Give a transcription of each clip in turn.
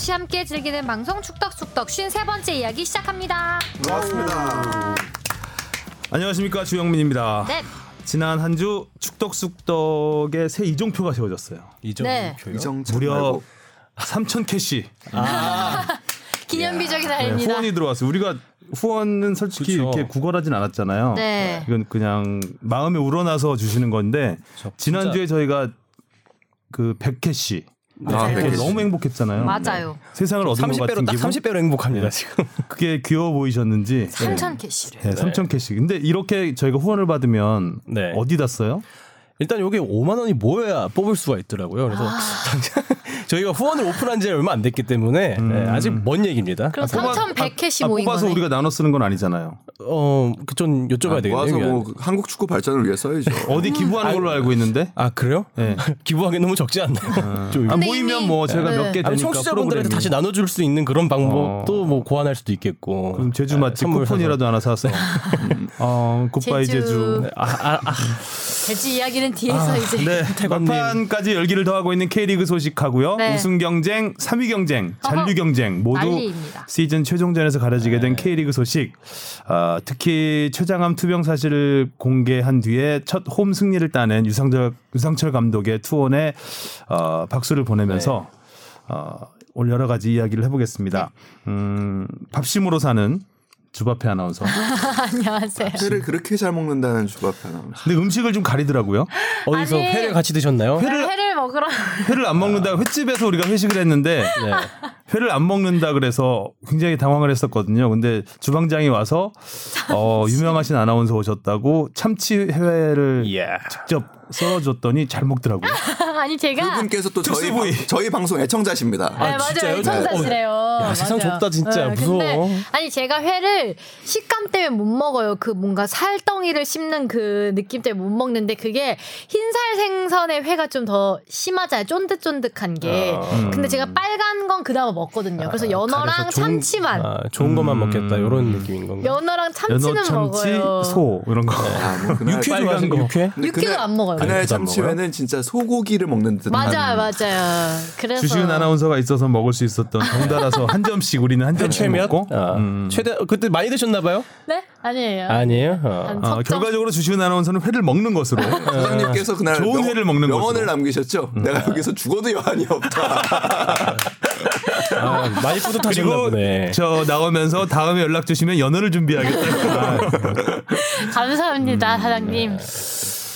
씨 함께 즐기는 방송 축덕축덕 53번째 이야기 시작합니다. 반갑습니다. 안녕하십니까 주영민입니다. 네. 지난 한 주 축덕숙덕의 새 이종표가 세워졌어요. 이정 네. 교요. 이정찬 무려 말고 3천 캐시 기념비적인 네, 날입니다. 후원이 들어왔어요. 우리가 후원은 솔직히 그쵸. 이렇게 구걸하진 않았잖아요. 네. 이건 그냥 마음에 우러나서 주시는 건데 저 지난주에 저희가 그 100캐시 아, 그거 100캐시. 너무 행복했잖아요. 맞아요. 세상을 얻은 것 30배로 같은 딱 기분. 30배로 행복합니다 지금. 그게 귀여워 보이셨는지 3천 캐시를. 네, 3천 캐시. 근데 이렇게 저희가 후원을 받으면 네. 어디다 써요? 일단 여기 5만 원이 모여야 뽑을 수가 있더라고요. 그래서 당장 저희가 후원을 오픈한 지 얼마 안 됐기 때문에 네, 아직 먼 얘기입니다. 그럼 뽑아- 3,100 캐시 아, 모인 뽑아서 거네. 우리가 나눠 쓰는 건 아니잖아요. 어, 그좀 여쭤봐야 아, 모아서 되겠네요. 뭐 한국 축구 발전을 위해 써야죠. 어디 기부하는 걸로 알고 있는데. 아 그래요? 네. 기부하기 너무 적지 않나요? 좀 아, 모이면 뭐 제가 네. 몇개 아니, 되니까 청취자분들한테. 다시 나눠줄 수 있는 그런 방법도 어. 뭐 고안할 수도 있겠고. 그럼 제주 네, 맛집 쿠폰이라도 하나 사서. 어, 굿바이 제주. 제주. 사서. 아, 아, 아. 제주 이야기는 뒤에서 이제. 네. 막판까지 열기를 더하고 있는 K리그 소식하고요. 네. 우승 경쟁, 3위 경쟁, 잔류. 경쟁 모두 난리입니다. 시즌 최종전에서 가려지게 네. 된 K리그 소식. 아, 특히 최장암 투병 사실을 공개한 뒤에 첫 홈 승리를 따낸 유상철, 유상철 감독의 투혼에 어, 박수를 보내면서 네. 어, 오늘 여러 가지 이야기를 해보겠습니다. 음, 밥심으로 사는 주바페 아나운서. 안녕하세요. 회를 그렇게 잘 먹는다는 주바페 아나운서. 근데 음식을 좀 가리더라고요. 어디서 아니. 회를 같이 드셨나요? 회를, 회를 먹으러 회를 안 먹는다. 횟집에서 우리가 회식을 했는데 네. 회를 안 먹는다 그래서 굉장히 당황을 했었거든요. 근데 주방장이 와서 어, 유명하신 아나운서 오셨다고 참치 회를 이야. 직접 썰어줬더니 잘 먹더라고요. 아니 제가 그분께서 또 저희. 방, 저희 방송 애청자십니다. 네, 아, 맞아요. 진짜요? 애청자시래요. 야, 세상 맞아요. 좁다, 진짜. 무서워. 근데 아니 제가 회를 식감 때문에 못 먹어요. 그 뭔가 살덩이를 씹는 그 느낌 때문에 못 먹는데 그게 흰살 생선의 회가 좀 더 심하잖아요. 쫀득쫀득한 게. 아. 근데 제가 빨간 건 그나마 먹거든요. 그래서 연어랑 가려서 좋은- 참치만. 아, 좋은 것만 음. 먹겠다 이런 느낌인 건가? 연어랑 참치는 연어, 참치, 먹어요. 소 이런 거. 아, 뭐 육회 좋아하세요? 거. 육회? 육회도 안 먹어요. 그날 육회도 안 참치회는 진짜 소고기를 먹는 듯한. 맞아요, 맞아요. 그래서 주시은 아나운서가 있어서 먹을 수 있었던 덩달아서 한 점씩 우리는 한 점씩 최면? 먹고. 아, 음. 최대 그때 많이 드셨나 봐요? 네 아니에요. 아니에요. 어. 점- 결과적으로 주시은 아나운서는 회를 먹는 것으로. 사장님께서 그날 좋은 회를 먹는 명언을 것으로. 남기셨죠. 내가 여기서 죽어도 여한이 없다. 아, 많이 뿌듯하셨나 그리고 보네. 저 나오면서 다음에 연락 주시면 연어를 준비하겠다. 감사합니다, 사장님.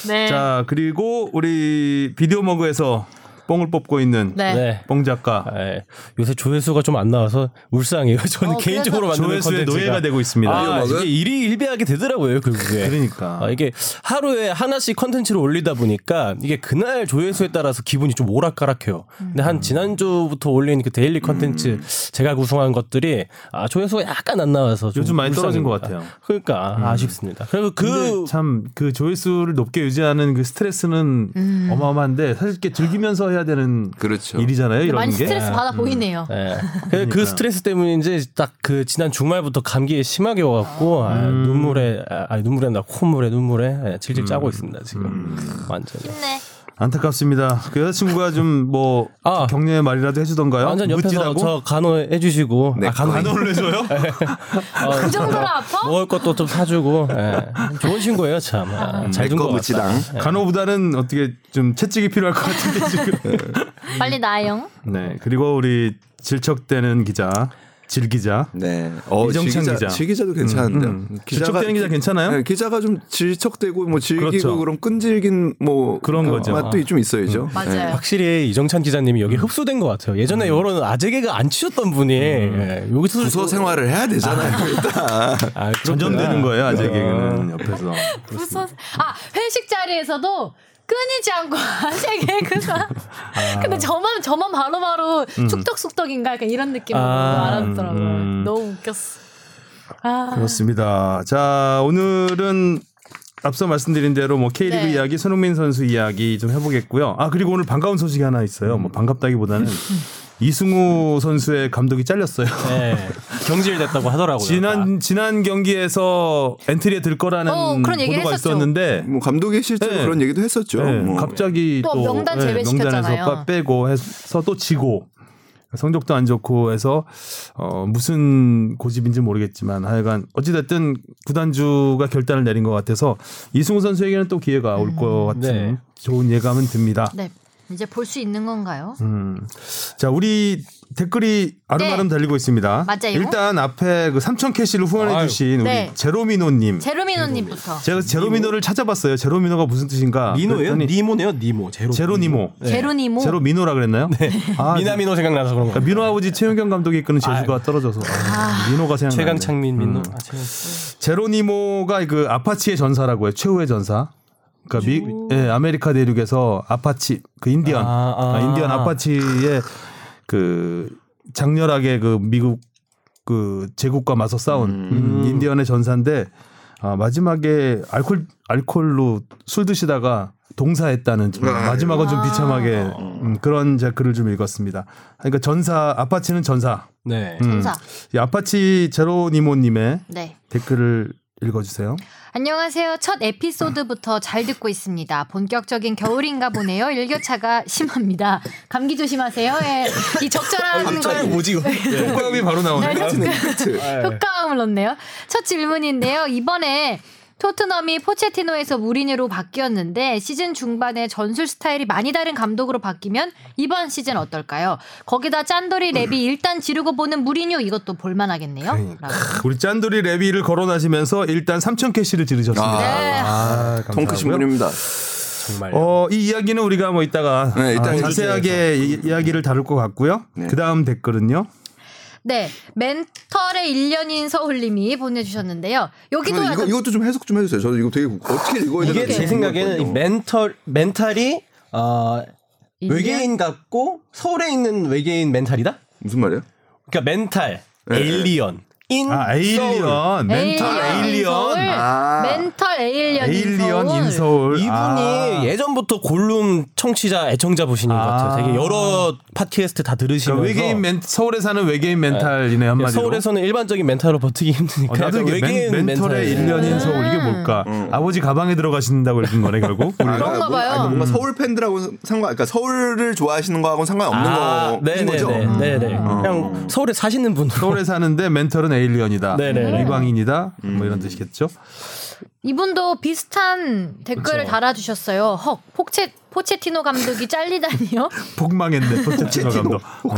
네. 자 그리고 우리 비디오 머그에서 뽕을 뽑고 있는 네. 네. 뽕 작가 아, 요새 조회수가 좀 안 나와서 울상이에요. 저는 어, 개인적으로 만드는 조회수의 컨텐츠가. 노예가 되고 있습니다. 아, 비디오 이게 일희일비하게 되더라고요, 결국에. 그러니까. 아, 이게 하루에 하나씩 컨텐츠를 올리다 보니까 이게 그날 조회수에 따라서 기분이 좀 오락가락해요. 근데 한 지난주부터 올린 그 데일리 컨텐츠 제가 구성한 것들이 아, 조회수가 약간 안 나와서 좀 요즘 많이 떨어진 것. 같아요. 그러니까 아쉽습니다. 그리고 그 참 그 조회수를 높게 유지하는 그 스트레스는 어마어마한데 사실 이렇게 즐기면서 해야 되는 그렇죠. 일이잖아요. 이런 많이 게. 스트레스 받아 보이네요. 예. 그, 그 스트레스 때문인지 딱 그 지난 주말부터 감기에 심하게 와갖고 아, 눈물에 아, 아니 눈물에 나 콧물에 눈물에 예, 질질 짜고 있습니다 지금 완전히. 힘내. 안타깝습니다. 그 여자친구가 좀뭐 아. 격려의 말이라도 해주던가요? 완전 옆에서 무찌라고? 저 간호해 주시고 네, 아, 간호 간호를 해줘요? 어, 그 정도로 아파? 먹을 것도 좀 사주고 예. 좋은 친구예요 참. 아, 내꺼 것 같다. 무치당. 간호보다는 어떻게 좀 채찍이 필요할 것 같은데 지금. 빨리 나영. 네. 그리고 우리 질척대는 기자, 질 기자. 네. 어, 이정찬 지 기자. 지 기자도 괜찮은데. 음, 음. 질척대는 기자 괜찮아요? 네, 기자가 좀 질척대고 뭐 질기고 그렇죠. 그럼 끈질긴 뭐 그런 그 거죠. 맛도 좀 있어야죠. 맞아요. 네. 확실히 이정찬 기자님이 여기 흡수된 것 같아요. 예전에 이런 아재 개가 안 치셨던 분이 예, 여기서 부서 생활을 해야 되잖아요. 일단. 아, 전전되는 거예요, 아재 개그는 어. 옆에서. 무슨 아 회식 자리에서도 끊이지 않고 하세 개그가. 근데 저만 저만 바로바로 축덕숙덕인가 약간 이런 느낌으로 아, 알아듣더라고요. 음. 너무 웃겼어. 아, 그렇습니다. 자, 오늘은 앞서 말씀드린 대로 뭐 K리그 네. 이야기, 손흥민 선수 이야기 좀 해보겠고요. 아 그리고 오늘 반가운 소식이 하나 있어요. 뭐 반갑다기보다는 이승우 선수의 감독이 잘렸어요. 네, 경질됐다고 하더라고요. 지난 지난 경기에서 엔트리에 들 거라는 어, 그런 얘기를 보도가 했었죠. 있었는데 뭐 감독이 실제로 네. 그런 얘기도 했었죠. 네, 뭐. 갑자기 또 또, 명단 네, 제외시켰잖아요. 명단에서 빠- 빼고 해서 또 지고 성적도 안 좋고 해서 어 무슨 고집인지 모르겠지만 하여간 어찌됐든 구단주가 결단을 내린 것 같아서 이승우 선수에게는 또 기회가 올것 같은 네. 좋은 예감은 듭니다. 네. 이제 볼 수 있는 건가요? 음. 자, 우리 댓글이 알음알음 달리고 있습니다. 네. 맞아요. 일단 앞에 그 삼천 캐시를 후원해. 주신 우리 네. 제로미노 님. 제로미노 님부터. 제가 제로미노를 찾아봤어요. 제로미노가 무슨 뜻인가? 미노예요? 니모네요. 니모. 제로. 제로니모. 네. 제로니모. 제로미노라 그랬나요? 아, 미나미노 생각나서 그런 거. 그러니까 민호 아버지 최윤겸 감독이 이끄는 제주가 떨어져서 아, 민호가 생각나. 최강창민 민노. 음. 아. 제로니모가 그 아파치의 전사라고 해요. 최후의 전사. 그러니까 미, 예, 아메리카 대륙에서 아파치 그 인디언, 아, 아. 아, 인디언 아파치의 그 장렬하게 그 미국 그 제국과 맞서 싸운 음, 인디언의 전사인데 아, 마지막에 알콜 알콜로 술 드시다가 동사했다는 좀 마지막은 좀 비참하게 음, 그런 제 글을 좀 읽었습니다. 그러니까 전사 아파치는 전사. 네. 음, 전사. 이 아파치 제로니모님의 네. 댓글을 읽어주세요. 안녕하세요. 첫 에피소드부터 잘 듣고 있습니다. 본격적인 겨울인가 보네요. 일교차가 심합니다. 감기 조심하세요. 예. 이 적절한 걸 뭐지? 효과음이 바로 나오네. 효과음을 넣네요. 첫 질문인데요. 이번에 토트넘이 포체티노에서 무리뉴로 바뀌었는데 시즌 중반에 전술 스타일이 많이 다른 감독으로 바뀌면 이번 시즌 어떨까요? 거기다 짠돌이 랩이 일단 지르고 보는 무리뉴 이것도 볼만하겠네요. 그러니까. 우리 짠돌이 레비를 거론하시면서 일단 3천 캐시를 지르셨습니다. 네. 아, 통 크신 감사하고요. 분입니다. 정말. 어, 이 이야기는 우리가 뭐 이따가 네, 일단 아, 해주세요. 자세하게 이, 이야기를 다룰 것 같고요. 네. 그 다음 댓글은요. 네, 멘털의 1년인 서울님이 보내주셨는데요. 여기도 이거, 약간 이것도 좀 해석 좀 해주세요. 저도 이거 되게 어떻게 읽어야 되나 이게 제 생각에는 이 멘털 멘탈이 어? 외계인 같고 서울에 있는 외계인 멘탈이다. 무슨 말이에요? 그러니까 멘탈, 네. alien, in 아, alien. mental alien. 서울, 아. mental alien alien 서울. in 서울. 이분이 아. 예전부터 골룸 청취자 애청자 보시는 것 같아요. 아. 되게 여러 팟캐스트 다 들으시면서 그러니까 외계인 멘 서울에 사는 외계인 멘탈이네 한마디로. 서울에서는 일반적인 멘탈로 버티기 힘드니까 어, 나도 이게 외계인 멘, 멘털의. 일년인 서울 이게 뭘까? 아버지 가방에 들어가신다고 읽은 거네 결국. 우리. 그런가 봐요. 아니, 뭔가 서울 팬들하고 상관, 그러니까 서울을 좋아하시는 거하고는 상관없는 아, 거인 네네네, 거죠. 네네. 어. 그냥 서울에 사시는 분으로. 서울에 사는데 멘털은 alien이다. 네네. 이방인이다. 뭐 이런 뜻이겠죠. 이분도 비슷한 댓글을 그쵸. 달아주셨어요. 헉, 포체, 포체티노 감독이 잘리다니요? 폭망했네. 포체티노 감독. 어.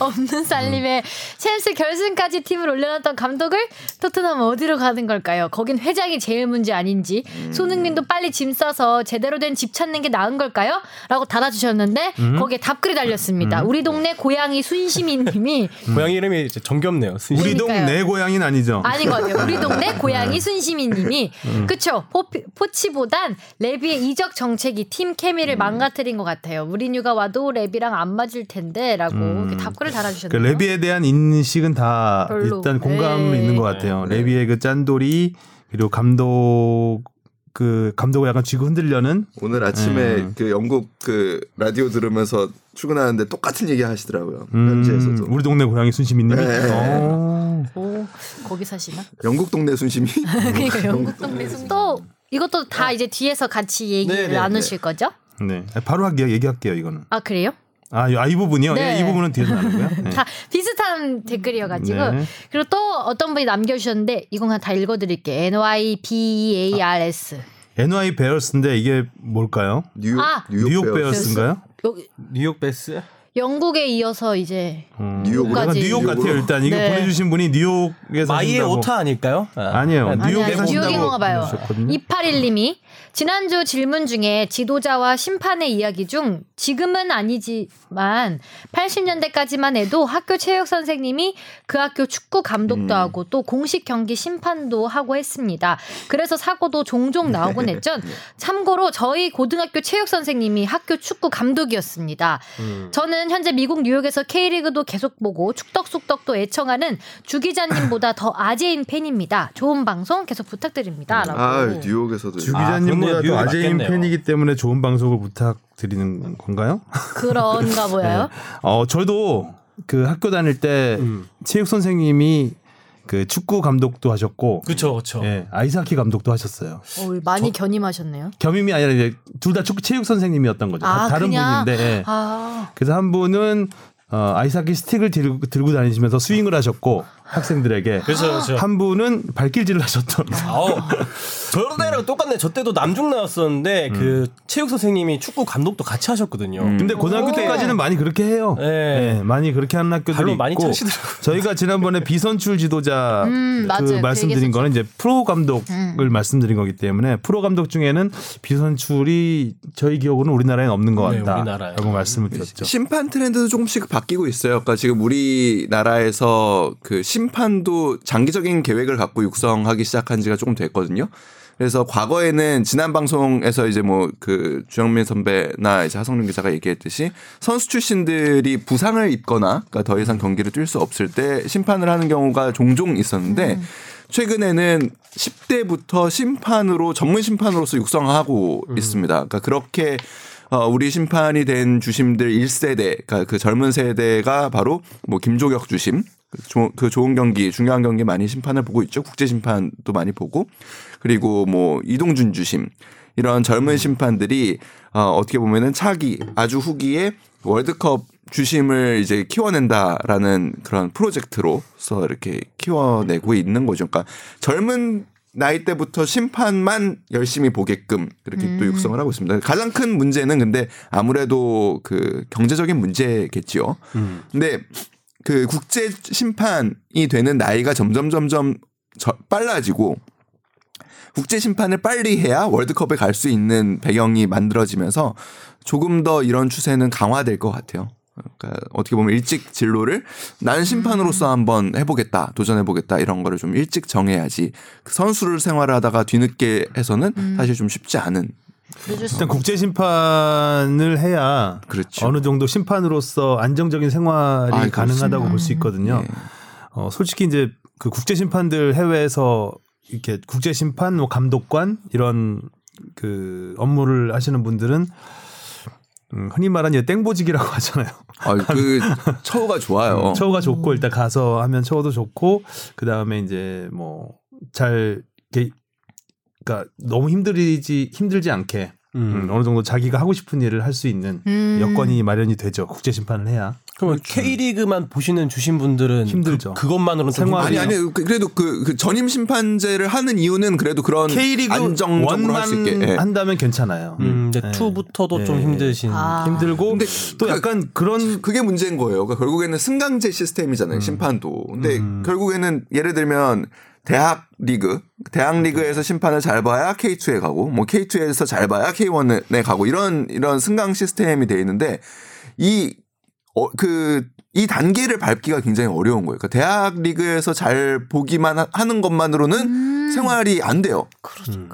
없는 살림에 챔스 결승까지 팀을 올려놨던 감독을 토트넘 어디로 가는 걸까요? 거긴 회장이 제일 문제 아닌지 손흥민도 빨리 짐 싸서 제대로 된 집 찾는 게 나은 걸까요? 라고 달아주셨는데 거기에 답글이 달렸습니다. 우리 동네 고양이 순시민님이 고양이 이름이 이제 정겹네요. 순시. 우리. 동네 고양이는 아니죠. 아닌 것 같아요. 우리 동네 고양이 순시민님이 그쵸 포피, 포치보단 레비의 이적 정책이 팀 케미를 망가뜨린 것 같아요. 무리뉴가 와도 레비랑 안 맞을 텐데라고 답글을 그 달아주셨네요. 레비에 대한 인식은 다 별로. 일단 공감은 네. 있는 것 같아요. 레비의 그 짠돌이 그리고 감독 그 감독을 약간 쥐고 흔들려는 오늘 아침에 음. 그 영국 그 라디오 들으면서 출근하는데 똑같은 얘기 하시더라고요. 음, 현지에서도. 우리 동네 고양이 순시민님이. 네. 어. 오 거기 사시나? 영국 동네 순심이. 그러니까 영국 동네 또 이것도 다 이제 뒤에서 같이 얘기를 네네, 나누실 거죠? 네. 바로 할게요. 얘기할게요. 이거는. 아 그래요? 아, 이- 아, 이 부분이요? 네. 예, 이 부분은 뒤에서 나누고요. 네. 다 비슷한 댓글이어가지고 네. 그리고 또 어떤 분이 남겨주셨는데 이건 그냥 다 읽어드릴게요. N Y B E A R S. NY 베어스인데 이게 뭘까요? 뉴욕 아. 뉴욕 베어스. 베어스인가요? 여기 뉴욕 베스. 영국에 이어서 이제 음, 뉴욕으로? 약간 까지. 뉴욕 같아요. 일단 이거 네. 보내주신 분이 뉴욕에서 마이의. 오타 아닐까요? 아 니에요. 아, 아니, 뉴욕에 아니, 사신다고 뉴욕인가 봐요. 그러셨거든요. 281님이 지난주 질문 중에 지도자와 심판의 이야기 중 지금은 아니지만 80년대까지만 해도 학교 체육 선생님이 그 학교 축구 감독도 하고 또 공식 경기 심판도 하고 했습니다. 그래서 사고도 종종 나오곤 했죠. 참고로 저희 고등학교 체육 선생님이 학교 축구 감독이었습니다. 저는 현재 미국 뉴욕에서 K리그도 계속 보고 축덕숙덕도 애청하는 주 기자님보다 더 아재인 팬입니다. 좋은 방송 계속 부탁드립니다. 라고. 아 뉴욕에서도. 주 아, 기자님 보다 그렇네요. 더 아재인 맞겠네요. 팬이기 때문에 좋은 방송을 부탁드리는 건가요? 그런가 보여요. 어, 저도 그 학교 다닐 때 음. 체육 선생님이 그 축구 감독도 하셨고 그렇죠, 그렇죠. 예, 아이스하키 감독도 하셨어요. 어, 많이 견임하셨네요. 겸임이 아니라 이제 둘 다 축구 체육 선생님이었던 거죠. 아, 다른 그냥? 분인데. 예. 아, 그래서 한 분은 어, 아이스하키 스틱을 들고, 들고 다니시면서 스윙을 하셨고 학생들에게 그렇죠, 그렇죠. 한 분은 발길질을 하셨던 저런 애랑 똑같네. 저 때도 남중 나왔었는데 그 체육 선생님이 축구 감독도 같이 하셨거든요. 근데 고등학교 때까지는 많이 그렇게 해요. 네. 네, 많이 그렇게 하는 학교들이 있고 차시더라고요. 저희가 지난번에 비선출 지도자 음, 맞아요. 그그 말씀드린. 거는 이제 프로 감독을 말씀드린 거기 때문에 프로 감독 중에는 비선출이 저희 기억으로는 우리나라에는 없는 것 네, 같다 라고 우리나라에. 말씀을 드렸죠. 심판 트렌드도 조금씩 바뀌고 있어요. 그러니까 지금 우리나라에서 그 심 판도 장기적인 계획을 갖고 육성하기 시작한 지가 조금 됐거든요. 그래서 과거에는 지난 방송에서 이제 뭐 그 주영민 선배나 이제 하성룡 기자가 얘기했듯이 선수 출신들이 부상을 입거나 그러니까 더 이상 경기를 뛸 수 없을 때 심판을 하는 경우가 종종 있었는데 최근에는 10대부터 심판으로 전문 심판으로서 육성하고 있습니다. 그러니까 그렇게 어, 우리 심판이 된 주심들 1세대, 그러니까 그 젊은 세대가 바로 뭐 김조격 주심, 그, 조, 그 좋은 경기, 중요한 경기 많이 심판을 보고 있죠. 국제 심판도 많이 보고, 그리고 뭐 이동준 주심 이런 젊은 심판들이 어, 어떻게 보면은 차기 아주 후기에 월드컵 주심을 이제 키워낸다라는 그런 프로젝트로서 이렇게 키워내고 있는 거죠. 그러니까 젊은 나이 때부터 심판만 열심히 보게끔 그렇게 또 육성을 하고 있습니다. 가장 큰 문제는 근데 아무래도 그 경제적인 문제겠지요. 근데 그 국제 심판이 되는 나이가 점점 점점 저- 빨라지고 국제 심판을 빨리 해야 월드컵에 갈 수 있는 배경이 만들어지면서 조금 더 이런 추세는 강화될 것 같아요. 그러니까 어떻게 보면 일찍 진로를 나는 심판으로서 한번 해보겠다, 도전해보겠다 이런 거를 좀 일찍 정해야지 그 선수를 생활하다가 뒤늦게 해서는 사실 좀 쉽지 않은 일단 국제 심판을 해야 그렇죠. 어느 정도 심판으로서 안정적인 생활이 아이, 가능하다고 볼 수 있거든요. 네. 어, 솔직히 이제 그 국제 심판들 해외에서 이렇게 국제 심판, 뭐 감독관 이런 그 업무를 하시는 분들은 음, 흔히 말하는 이제 땡보직이라고 하잖아요. 아, 그 처우가 좋아요. 처우가 좋고 일단 가서 하면 처우도 좋고 그 다음에 이제 뭐잘 이렇게 그러니까 너무 힘들지 힘들지 않게 음, 어느 정도 자기가 하고 싶은 일을 할 수 있는 음. 여건이 마련이 되죠. 국제 심판을 해야. 그럼 K리그만 보시는 주신 분들은 힘들죠. 그, 것만으로는 좀 생활이- 아니. 아니 그- 그래도 그, 그 전임 심판제를 하는 이유는 그래도 그런 K리그 안정적으로 할 수 있게 예. 한다면 괜찮아요. 음, 근데 네. 투부터도 좀 네. 힘드신. 아. 힘들고 근데 또 그- 약간 그런 그게 문제인 거예요. 그러니까 결국에는 승강제 시스템이잖아요. 심판도. 근데 결국에는 예를 들면 대학 리그, 대학 리그에서 심판을 잘 봐야 K2에 가고, 뭐 K2에서 잘 봐야 K1에 가고 이런 이런 승강 시스템이 돼 있는데 이 어, 그, 이 단계를 밟기가 굉장히 어려운 거예요. 그러니까 대학 리그에서 잘 보기만 하- 하는 것만으로는 생활이 안 돼요.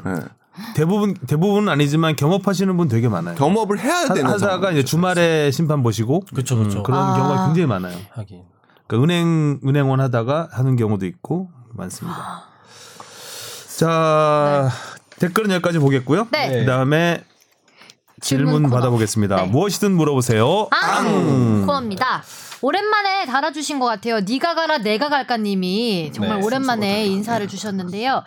예. 대부분 대부분은 아니지만 경험하시는 분 되게 많아요. 경험을 해야 하- 되는 하다가 상황이죠. 이제 주말에 심판 보시고 그쵸, 그쵸. 음, 그런 아. 경우가 굉장히 많아요. 하긴. 그러니까 은행 은행원 하다가 하는 경우도 있고 많습니다. 자 댓글은 여기까지 보겠고요. 네. 그다음에 질문, 질문 코너. 받아보겠습니다. 네. 무엇이든 물어보세요. 앙 코너입니다. 오랜만에 달아주신 것 같아요. 니가 가라 내가 갈까님이 정말 네, 오랜만에 인사를 주셨는데요.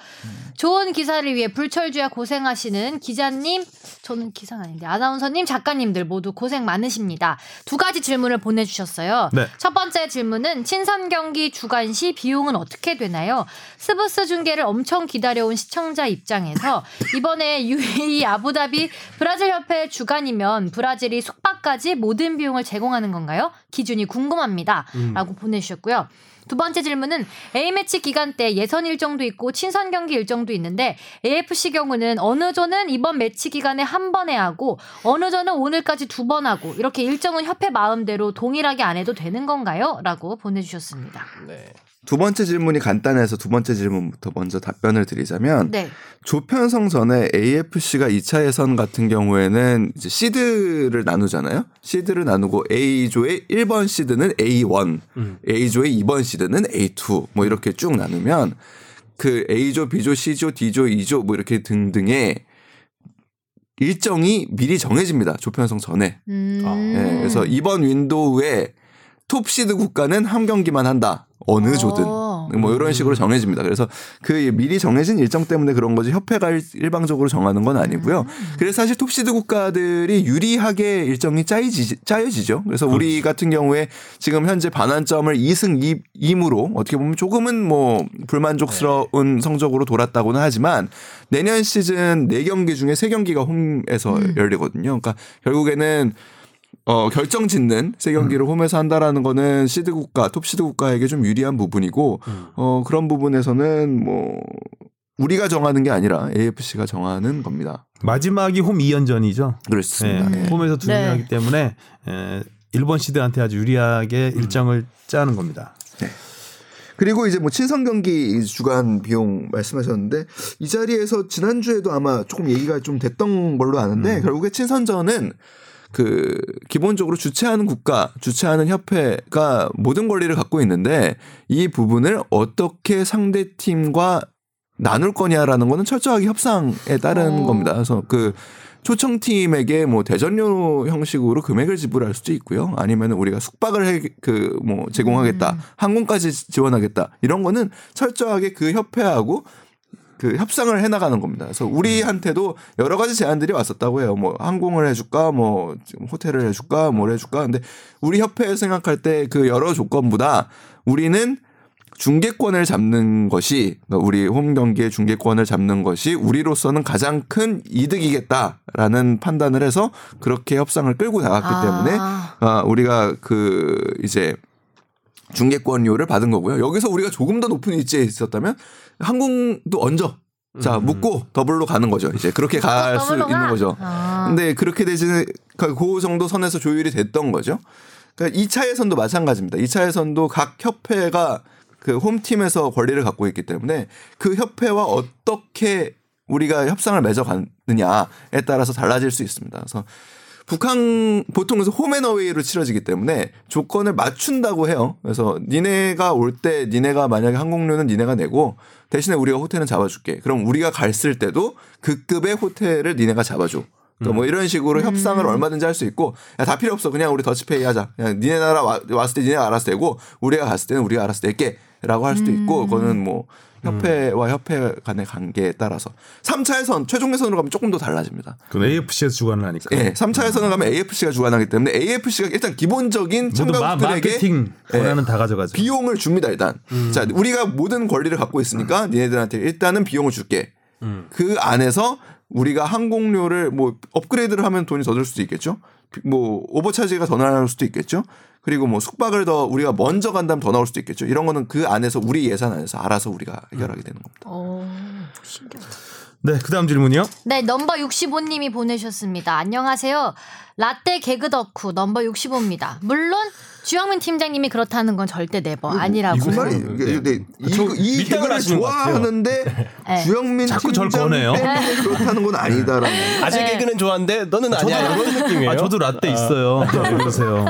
좋은 기사를 위해 불철주야 고생하시는 기자님, 저는 기사는 아닌데 아나운서님, 작가님들 모두 고생 많으십니다. 두 가지 질문을 보내주셨어요. 네. 첫 번째 질문은 친선 경기 주간 시 비용은 어떻게 되나요? 스브스 중계를 엄청 기다려온 시청자 입장에서 이번에 UAE 아부다비 브라질 협회 주간이면 브라질이 숙박까지 모든 비용을 제공하는 건가요? 기준이 궁금합니다. 라고 보내주셨고요. 두 번째 질문은 A매치 기간 때 예선 일정도 있고 친선 경기 일정도 있는데 AFC 경우는 어느 조는 이번 매치 기간에 한 번에 하고 어느 조는 오늘까지 두 번 하고 이렇게 일정은 협회 마음대로 동일하게 안 해도 되는 건가요? 라고 보내주셨습니다. 네. 두 번째 질문이 간단해서 두 번째 질문부터 먼저 답변을 드리자면 네. 조편성 전에 AFC가 2차 예선 같은 경우에는 이제 시드를 나누잖아요. 시드를 나누고 A조의 1번 시드는 A1, A조의 2번 시드는 A2 뭐 이렇게 쭉 나누면 그 A조, B조, C조, D조, E조 뭐 이렇게 등등의 일정이 미리 정해집니다. 조편성 전에. 음. 예, 그래서 이번 윈도우에 톱 시드 국가는 한 경기만 한다. 어느 조든. 어. 뭐 이런 식으로 정해집니다. 그래서 그 미리 정해진 일정 때문에 그런 거지 협회가 일- 일방적으로 정하는 건 아니고요. 그래서 사실 톱시드 국가들이 유리하게 일정이 짜이지, 짜여지죠. 그래서 우리 같은 경우에 지금 현재 반환점을 2승 2, 2무로 어떻게 보면 조금은 뭐 불만족스러운 성적으로 돌았다고는 하지만 내년 시즌 4경기 중에 3경기가 홈에서 열리거든요. 그러니까 결국에는 어, 결정 짓는 세 경기를 홈에서 한다라는 거는 시드 국가, 톱 시드 국가에게 좀 유리한 부분이고, 어, 그런 부분에서는 뭐, 우리가 정하는 게 아니라 AFC가 정하는 겁니다. 마지막이 홈 2연전이죠. 그렇습니다. 네. 예. 홈에서 두 네. 명이기 때문에 에, 일본 시드한테 아주 유리하게 일정을 짜는 겁니다. 그리고 이제 뭐 친선 경기 주간 비용 말씀하셨는데 이 자리에서 지난주에도 아마 조금 얘기가 좀 됐던 걸로 아는데 결국에 친선전은 그 기본적으로 주최하는 국가, 주최하는 협회가 모든 권리를 갖고 있는데 이 부분을 어떻게 상대 팀과 나눌 거냐라는 거는 철저하게 협상에 따른 어. 겁니다. 그래서 그 초청팀에게 뭐 대전료 형식으로 금액을 지불할 수도 있고요. 아니면 우리가 숙박을 그 뭐 제공하겠다, 항공까지 지원하겠다 이런 거는 철저하게 그 협회하고 그 협상을 해나가는 겁니다. 그래서 우리한테도 여러 가지 제안들이 왔었다고 해요. 뭐 항공을 해줄까, 뭐 호텔을 해줄까, 뭘 해줄까. 근데 우리 협회에서 생각할 때 그 여러 조건보다 우리는 중계권을 잡는 것이 우리 홈 경기의 중계권을 잡는 것이 우리로서는 가장 큰 이득이겠다라는 판단을 해서 그렇게 협상을 끌고 나갔기 아. 때문에 아, 우리가 그 이제 중계권료를 받은 거고요. 여기서 우리가 조금 더 높은 위치에 있었다면 항공도 얹어. 자, 묶고 더블로 가는 거죠. 이제 그렇게 갈 수? 있는 거죠. 아. 근데 그렇게 되지는 그 정도 선에서 조율이 됐던 거죠. 그러니까 2차 예선도 마찬가지입니다. 2차 예선도 각 협회가 그 홈팀에서 권리를 갖고 있기 때문에 그 협회와 어떻게 우리가 협상을 맺어가느냐에 따라서 달라질 수 있습니다. 그래서 북한 보통에서 홈앤어웨이로 치러지기 때문에 조건을 맞춘다고 해요. 그래서 니네가 올 때 니네가 만약에 항공료는 니네가 내고 대신에 우리가 호텔은 잡아줄게. 그럼 우리가 갔을 때도 그 급의 호텔을 니네가 잡아줘. 그러니까 뭐 이런 식으로 협상을 얼마든지 할 수 있고 야, 다 필요 없어. 그냥 우리 더치페이 하자. 그냥 니네 나라 와, 왔을 때 니네가 알아서 내고 우리가 갔을 때는 우리가 알아서 낼게라고 할 수도 있고 그거는 뭐 협회와 협회 간의 관계에 따라서 3차 예선 최종 예선으로 가면 조금 더 달라집니다. 그건 AFC에서 주관을 하니까. 예, 3차 예선을 가면 AFC가 주관하기 때문에 AFC가 일단 기본적인 참가국들에게 마케팅 권한은 다 가져가죠. 비용을 줍니다 일단. 자, 우리가 모든 권리를 갖고 있으니까 니네들한테 일단은 비용을 줄게. 그 안에서 우리가 항공료를 뭐 업그레이드를 하면 돈이 더 들 수도 있겠죠. 비- 뭐 overcharge가 더 나올 수도 있겠죠. 그리고 뭐 숙박을 더 우리가 먼저 간다면 더 나올 수도 있겠죠. 이런 거는 그 안에서 우리 예산 안에서 알아서 우리가 해결하게 되는 겁니다. 어, 신기하다. 네, 그 다음 질문이요. 네, 넘버 65님이 보내셨습니다. 안녕하세요. 라떼 개그 덕후 넘버 65입니다. 물론 주영민 팀장님이 그렇다는 건 절대 never 아니라고. 이 말이 이게 근데 이, 이 밀당을 개그를 하시는 것 같아요. 좋아하는데 네. 주영민 자꾸 절 팀장 꺼내요. 때문에 그렇다는 건 아니다라는. 아재 네. 개그는 좋아한데 너는 아니야 이런 느낌이에요. 아, 저도 라떼 있어요. 왜 그러세요?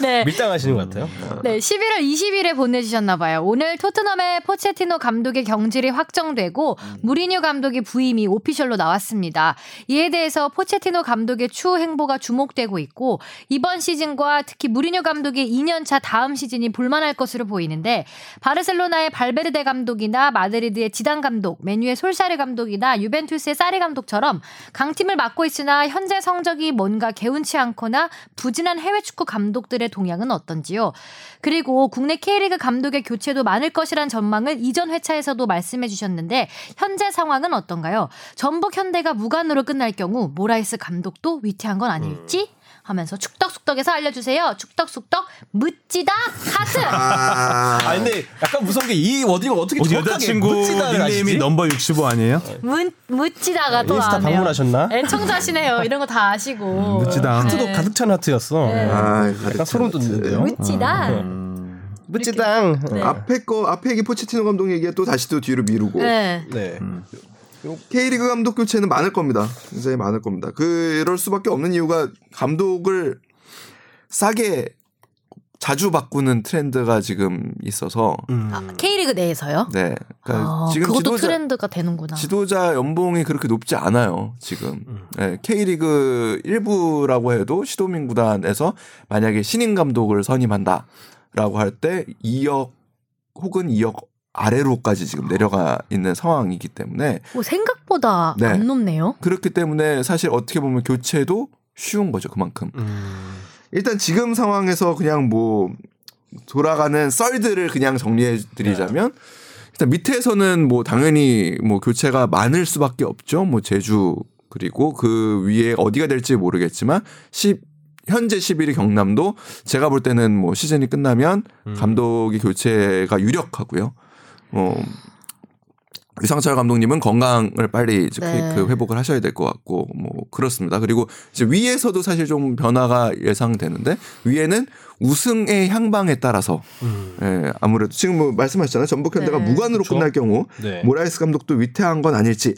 네. 밀당하시는 것 같아요. 네, 11월 20일에 보내주셨나 봐요. 오늘 토트넘의 포체티노 감독의 경질이 확정되고 무리뉴 감독의 부임이 official로 나왔습니다. 이에 대해서 포체티노 감독의 추후 행보가 주목되고 있고 이번 시즌과 특히 무리뉴 감독의 2년차 다음 시즌이 볼만할 것으로 보이는데 바르셀로나의 발베르데 감독이나 마드리드의 지단 감독, 맨유의 솔샤르 감독이나 유벤투스의 사리 감독처럼 강팀을 맡고 있으나 현재 성적이 뭔가 개운치 않거나 부진한 해외 축구 감독들의 동향은 어떤지요? 그리고 국내 K리그 감독의 교체도 많을 것이란 전망을 이전 회차에서도 말씀해 주셨는데 현재 상황은 어떤가요? 전북 현대가 무관으로 끝날 경우 모라이스 감독도 위태한 건 아닐지? 하면서 축덕숙덕에서 알려주세요. 축덕숙덕 묻지다 카드. 아, 아 근데 약간 무서운 게 이 wording을 어떻게 정확하게 여자친구 닉네임이? 넘버 65 아니에요? 문, 묻지다가 또 인스타 나왔네요. 방문하셨나? 애청자시네요. 이런 거 다 아시고. 묻지다. 하트도 네. 가득 찬 하트였어. 아, 약간 소름 돋는데요. 묻지다. 묻지당. 네. 앞에 거 앞에 얘기 포체티노 감독 얘기가 또 다시 또 뒤로 미루고 네. 네. K리그 감독 교체는 많을 겁니다. 굉장히 많을 겁니다. 그럴 수밖에 없는 이유가 감독을 싸게 자주 바꾸는 트렌드가 지금 있어서 아, K리그 내에서요? 네. 그러니까 아, 지금 그것도 지도자 트렌드가 되는구나. 지도자 연봉이 그렇게 높지 않아요. 지금 네, K리그 1부라고 해도 시도민 구단에서 만약에 신인 감독을 선임한다라고 할 때 2억 혹은 2억 아래로까지 지금 내려가 있는 상황이기 때문에 뭐 생각보다 네. 안 높네요. 그렇기 때문에 사실 어떻게 보면 교체도 쉬운 거죠 그만큼. 일단 지금 상황에서 그냥 뭐 돌아가는 썰들을 그냥 정리해 드리자면 일단 밑에서는 뭐 당연히 뭐 교체가 많을 수밖에 없죠. 뭐 제주 그리고 그 위에 어디가 될지 모르겠지만 10 현재 11위 경남도 제가 볼 때는 뭐 시즌이 끝나면 감독이 교체가 유력하고요. 어 유상철 감독님은 건강을 빨리 이제 네. 그 회복을 하셔야 될 것 같고 뭐 그렇습니다. 그리고 이제 위에서도 사실 좀 변화가 예상되는데 위에는 우승의 향방에 따라서 예, 아무래도 지금 뭐 말씀하셨잖아요. 전북 현대가 네. 무관으로 그쵸. 끝날 경우 네. 모라이스 감독도 위태한 건 아닐지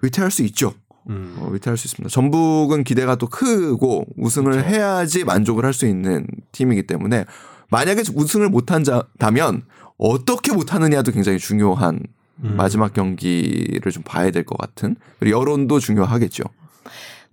위태할 수 있죠. 음. 어, 위태할 수 있습니다. 전북은 기대가 또 크고 우승을 그렇죠. 해야지 만족을 할 수 있는 팀이기 때문에 만약에 우승을 못한다면 어떻게 못하느냐도 굉장히 중요한 음. 마지막 경기를 좀 봐야 될 것 같은 그리고 여론도 중요하겠죠.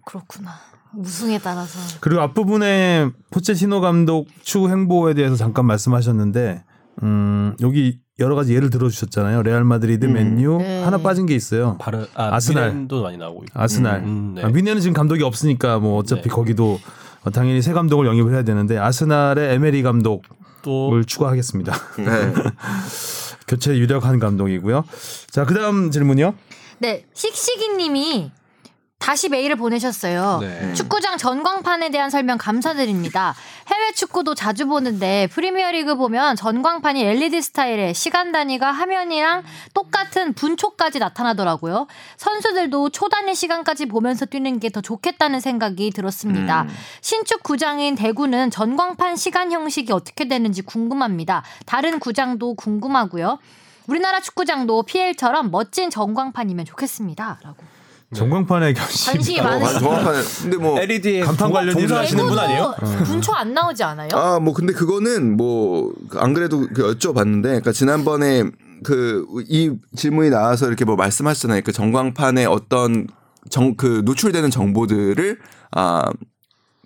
그렇구나. 우승에 따라서. 그리고 앞부분에 포체티노 감독 추후 행보에 대해서 잠깐 말씀하셨는데 음, 여기 여러 가지 예를 들어주셨잖아요. 레알 마드리드, 음. 맨유 네. 하나 빠진 게 있어요. 바르 아, 아스날. 뮌헨도 많이 나오고 있고. 아스날. 음, 네. 아, 뮌헨은 지금 감독이 없으니까 뭐 어차피 네. 거기도 어, 당연히 새 감독을 영입을 해야 되는데 아스날의 에메리 감독을 또 추가하겠습니다. 네. 교체 유력한 감독이고요. 자, 그다음 질문이요. 네, 씩씩이님이 다시 메일을 보내셨어요. 네. 축구장 전광판에 대한 설명 감사드립니다. 해외 축구도 자주 보는데 프리미어리그 보면 전광판이 LED 스타일의 시간 단위가 화면이랑 똑같은 분초까지 나타나더라고요. 선수들도 초 단위 시간까지 보면서 뛰는 게 더 좋겠다는 생각이 들었습니다. 음. 신축 구장인 대구는 전광판 시간 형식이 어떻게 되는지 궁금합니다. 다른 구장도 궁금하고요. 우리나라 축구장도 PL처럼 멋진 전광판이면 좋겠습니다.라고. 전광판에 관심. 관심이 어, 많으시죠. 정확한 근데 뭐 LED 간판 관련 일을 종사하시는 분 아니에요? 대구도 분초 안 나오지 않아요? 아, 뭐 근데 그거는 뭐 안 그래도 그 여쭤봤는데 그러니까 지난번에 그 이 질문이 나와서 이렇게 뭐 말씀하셨잖아요. 그 전광판에 어떤 정 그 노출되는 정보들을 아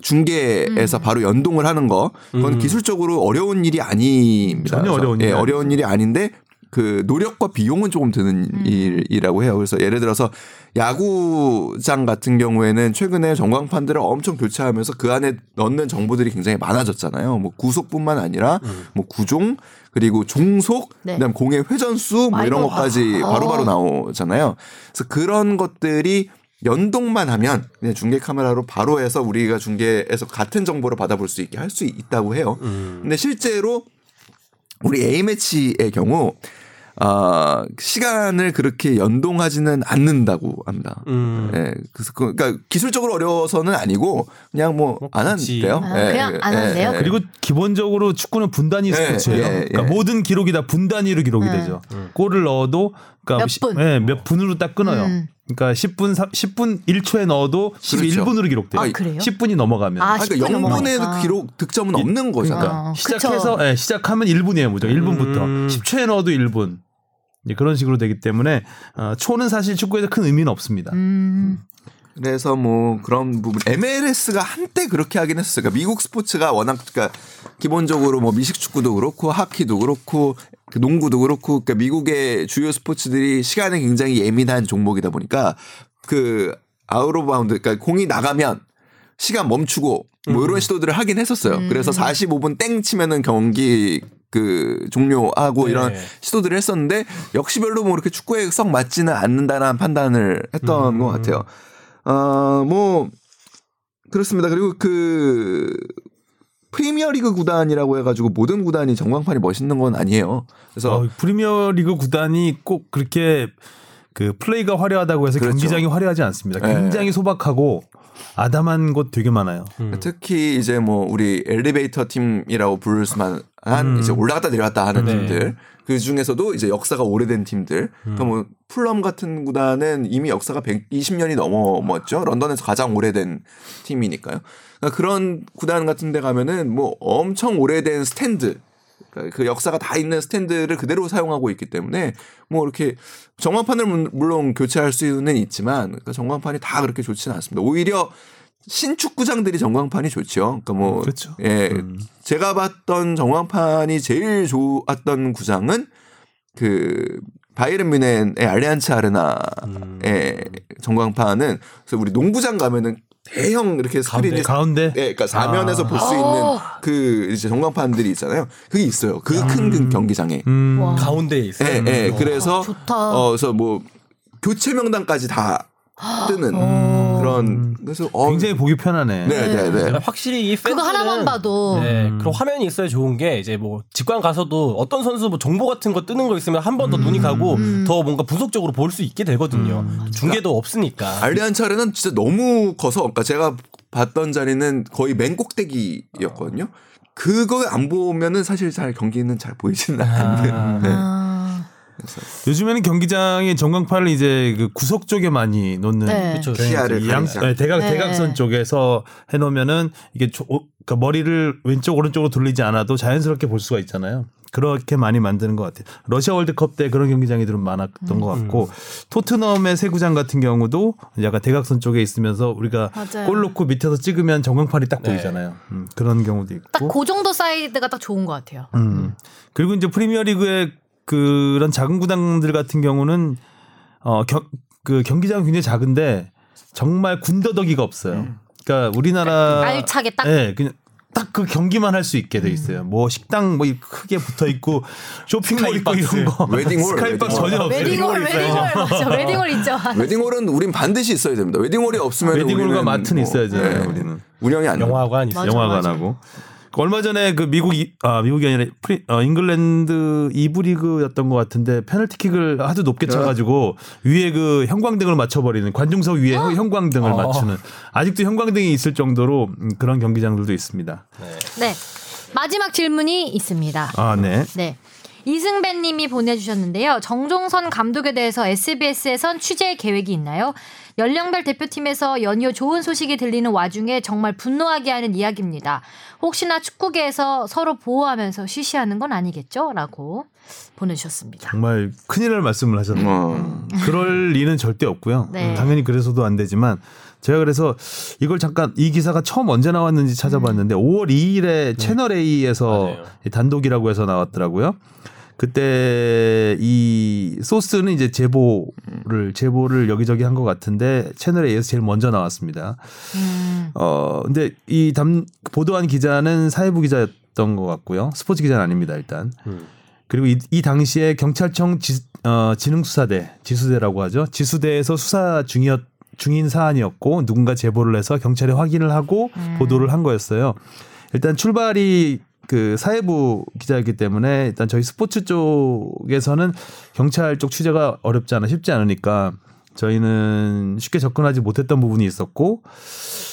중계에서 음. 바로 연동을 하는 거 그건 음. 기술적으로 어려운 일이 아닙니다. 전혀 어려운 일이 예. 어려운 일이 아닌데 그 노력과 비용은 조금 드는 음. 일이라고 해요. 그래서 예를 들어서 야구장 같은 경우에는 최근에 전광판들을 엄청 교체하면서 그 안에 넣는 정보들이 굉장히 많아졌잖아요. 뭐 구속뿐만 아니라 뭐 구종 그리고 종속 네. 그다음 공의 회전수 뭐 이런. 것까지 아. 바로 바로 나오잖아요. 그래서 그런 것들이 연동만 하면 그냥 중계 카메라로 바로 해서 우리가 중계에서 같은 정보를 받아볼 수 있게 할 수 있다고 해요. 근데 실제로 우리 A매치의 경우 아 시간을 그렇게 연동하지는 않는다고 합니다. 음. 예, 그래서 그, 그러니까 기술적으로 어려워서는 아니고 그냥 뭐안 굳이. 하는데요. 아, 그냥 안 하는데요? 그리고 기본적으로 축구는 분단위 예, 스포츠예요. 예, 예. 그러니까 모든 기록이 다 분단위로 기록이 네. 되죠. 골을 넣어도 그러니까 몇 시- 분? 예, 몇 분으로 딱 끊어요. 음. 그러니까 10분 10분 1초에 넣어도 11분으로 기록돼요. 아, 그래요? 10분이 넘어가면. 아, 아, 그러니까 10분이 0분의 넘어가니까. 그 기록 득점은 없는 거잖아요. 어, 시작해서 그쵸. 예, 시작하면 1분이에요, 무조건 1분부터. 음. 10초에 넣어도 1분. 이제 그런 식으로 되기 때문에 어, 초는 사실 축구에서 큰 의미는 없습니다. 음. 그래서 뭐 그런 부분 MLS가 한때 그렇게 하긴 했었어요. 그러니까 미국 스포츠가 워낙 그러니까 기본적으로 뭐 미식 축구도 그렇고 하키도 그렇고 그 농구도 그렇고 그러니까 미국의 주요 스포츠들이 시간에 굉장히 예민한 종목이다 보니까 그 out of bound 그러니까 공이 나가면 시간 멈추고 뭐 이런 시도들을 하긴 했었어요. 음. 그래서 45분 땡 치면은 경기 그 종료하고 네. 이런 시도들을 했었는데 역시 별로 뭐 이렇게 축구에 썩 맞지는 않는다는 판단을 했던 음. 것 같아요. 어, 뭐 그렇습니다. 그리고 그 프리미어리그 구단이라고 해가지고 모든 구단이 전광판이 멋있는 건 아니에요. 그래서 어, 프리미어리그 구단이 꼭 그렇게 그 플레이가 화려하다고 해서 그렇죠. 경기장이 화려하지 않습니다. 네. 굉장히 소박하고 아담한 곳 되게 많아요. 음. 특히 이제 뭐 우리 엘리베이터 팀이라고 부를 수만 한 음. 이제 올라갔다 내려갔다 하는 네. 팀들 그 중에서도 이제 역사가 오래된 팀들 그러니까 뭐 풀럼 같은 구단은 이미 역사가 120년이 넘었죠 런던에서 가장 오래된 팀이니까요 그러니까 그런 구단 같은 데 가면은 뭐 엄청 오래된 스탠드 그러니까 그 역사가 다 있는 스탠드를 그대로 사용하고 있기 때문에 뭐 이렇게 전광판을 물- 물론 교체할 수는 있지만 그러니까 전광판이 다 그렇게 좋지는 않습니다. 오히려 신축구장들이 전광판이 좋죠. 그러니까 뭐 그렇죠. 예, 음. 제가 봤던 전광판이 제일 좋았던 구장은 그 바이에른 뮌헨의 알리안츠 아레나의 전광판은 그래서 우리 농구장 가면은 대형 이렇게 스크린이 가운데 네, 그러니까 사면에서 아. 볼수 있는 그 이제 전광판들이 있잖아요. 그게 있어요. 그큰 경기장에. 음. 와. 가운데에 있어요. 예, 예. 그래서 좋다. 어, 그래서 뭐 교체 명단까지 다 뜨는 어. 그런 그래서 어, 굉장히 보기 편하네. 네, 네, 네. 확실히 이 그거 하나만 봐도 네, 음. 그런 화면이 있어야 좋은 게 이제 뭐 직관 가서도 어떤 선수 뭐 정보 같은 거 뜨는 거 있으면 한 번더 눈이 가고 음. 더 뭔가 분석적으로 볼 수 있게 되거든요. 음. 중계도 없으니까. 알리안츠 아레나는 진짜 너무 커서 그러니까 제가 봤던 자리는 거의 맨 꼭대기였거든요. 그거 안 보면은 사실 잘 경기는 잘 보이지는 않는. 네. 아, 요즘에는 경기장의 전광판을 이제 그 구석 쪽에 많이 놓는 네. 그렇죠. 시야를 이 양. 네, 대각 네. 대각선 쪽에서 해놓으면은 이게 조, 어, 그러니까 머리를 왼쪽 오른쪽으로 돌리지 않아도 자연스럽게 볼 수가 있잖아요. 그렇게 많이 만드는 것 같아요. 러시아 월드컵 때 그런 경기장이 좀 많았던 것 같고 토트넘의 새 구장 같은 경우도 약간 대각선 쪽에 있으면서 우리가 맞아요. 골 넣고 밑에서 찍으면 전광판이 딱 네. 보이잖아요. 음, 그런 경우도 있고. 딱 그 정도 사이즈가 딱 좋은 것 같아요. 음. 그리고 이제 프리미어리그의 그런 작은 구단들 같은 경우는 어, 겨, 그 경기장은 굉장히 작은데 정말 군더더기가 없어요. 그러니까 우리나라 알차게 딱 예, 그냥 딱 그 경기만 할 수 있게 돼 있어요. 뭐 식당 뭐 크게 붙어 있고 쇼핑몰 있고 이런 거 웨딩홀, 스카이박스 웨딩홀. 전혀 없어요. 웨딩홀 웨딩홀 맞죠 웨딩홀 있죠. 웨딩홀은 우린 반드시 있어야 됩니다. 웨딩홀이 없으면 웨딩홀과 우리는 마트는 뭐, 있어야죠. 네. 우리는. 운영이 안. 영화관 있어요. 영화관하고. 그 얼마 전에 그 미국 이- 아 미국이 아니라 프리, 어, 잉글랜드 2부 리그였던 것 같은데 페널티킥을 하도 높게 쳐가지고 위에 그 형광등을 맞춰버리는 관중석 위에 형- 형광등을 맞추는 아직도 형광등이 있을 정도로 음, 그런 경기장들도 있습니다. 네 마지막 질문이 있습니다. 아 네. 네. 이승배 님이 보내주셨는데요. 정종선 감독에 대해서 SBS에선 취재 계획이 있나요? 연령별 대표팀에서 연이어 좋은 소식이 들리는 와중에 정말 분노하게 하는 이야기입니다. 혹시나 축구계에서 서로 보호하면서 쉬쉬하는 건 아니겠죠? 라고 보내주셨습니다. 정말 큰일 날 말씀을 하셨네요. 어. 그럴 리는 절대 없고요. 네. 당연히 그래서도 안 되지만 제가 그래서 이걸 잠깐 이 기사가 처음 언제 나왔는지 찾아봤는데 5월 2일에 채널 A에서. 단독이라고 해서 나왔더라고요. 그때 이 소스는 이제 제보를 제보를 여기저기 한 것 같은데 채널 A에서 제일 먼저 나왔습니다. 음, 어 근데 이 담 보도한 기자는 사회부 기자였던 것 같고요. 스포츠 기자는 아닙니다 일단. 음. 그리고 이, 이 당시에 경찰청 지, 어, 지능수사대 지수대라고 하죠. 지수대에서 수사 중이었 중인 사안이었고 누군가 제보를 해서 경찰에 확인을 하고 보도를 한 거였어요. 일단 출발이 그 사회부 기자였기 때문에 일단 저희 스포츠 쪽에서는 경찰 쪽 취재가 어렵지 않아 쉽지 않으니까 저희는 쉽게 접근하지 못했던 부분이 있었고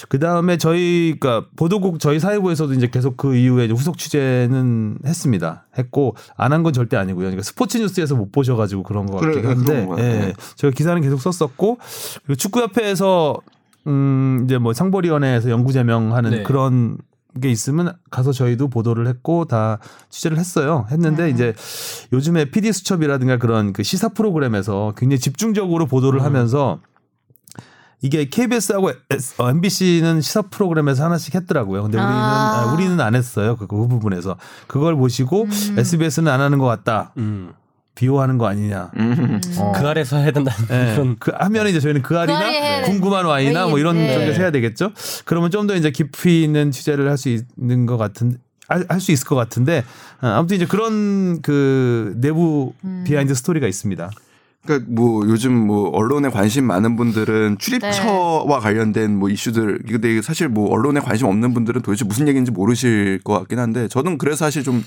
그 다음에 저희 그러니까 보도국 저희 사회부에서도 이제 계속 그 이후에 이제 후속 취재는 했습니다. 했고 안 한 건 절대 아니고요. 그러니까 스포츠 뉴스에서 못 보셔가지고 그런 것 그래, 같긴 한데. 예, 제가 기사는 계속 썼었고 그리고 축구협회에서 음 이제 뭐 상벌위원회에서 연구 제명하는 네. 그런 게 있으면 가서 저희도 보도를 했고 다 취재를 했어요. 했는데 네. 이제 요즘에 PD 수첩이라든가 그런 그 시사 프로그램에서 굉장히 집중적으로 보도를 하면서 이게 KBS하고 MBC는 시사 프로그램에서 하나씩 했더라고요. 근데 우리는 아. 아, 우리는 안 했어요. 그, 그 부분에서 그걸 보시고 음. SBS는 안 하는 것 같다. 음. 비호하는 거 아니냐. 음. 어. 그 아래서 해야 된다는 예. 그런 그 하면 이제 저희는 그 아래 해야 알이나 돼. 궁금한 와이나 뭐 이런 네. 쪽에서 해야 되겠죠. 그러면 좀 더 이제 깊이 있는 취재를 할 수 있는 것 같은 할수 있을 것 같은데 어, 아무튼 이제 그런 그 내부 음. 비하인드 스토리가 있습니다. 그러니까 뭐 요즘 뭐 언론에 관심 많은 분들은 출입처와 관련된 뭐 이슈들 근데 사실 뭐 언론에 관심 없는 분들은 도대체 무슨 얘기인지 모르실 것 같긴 한데 저는 그래서 사실 좀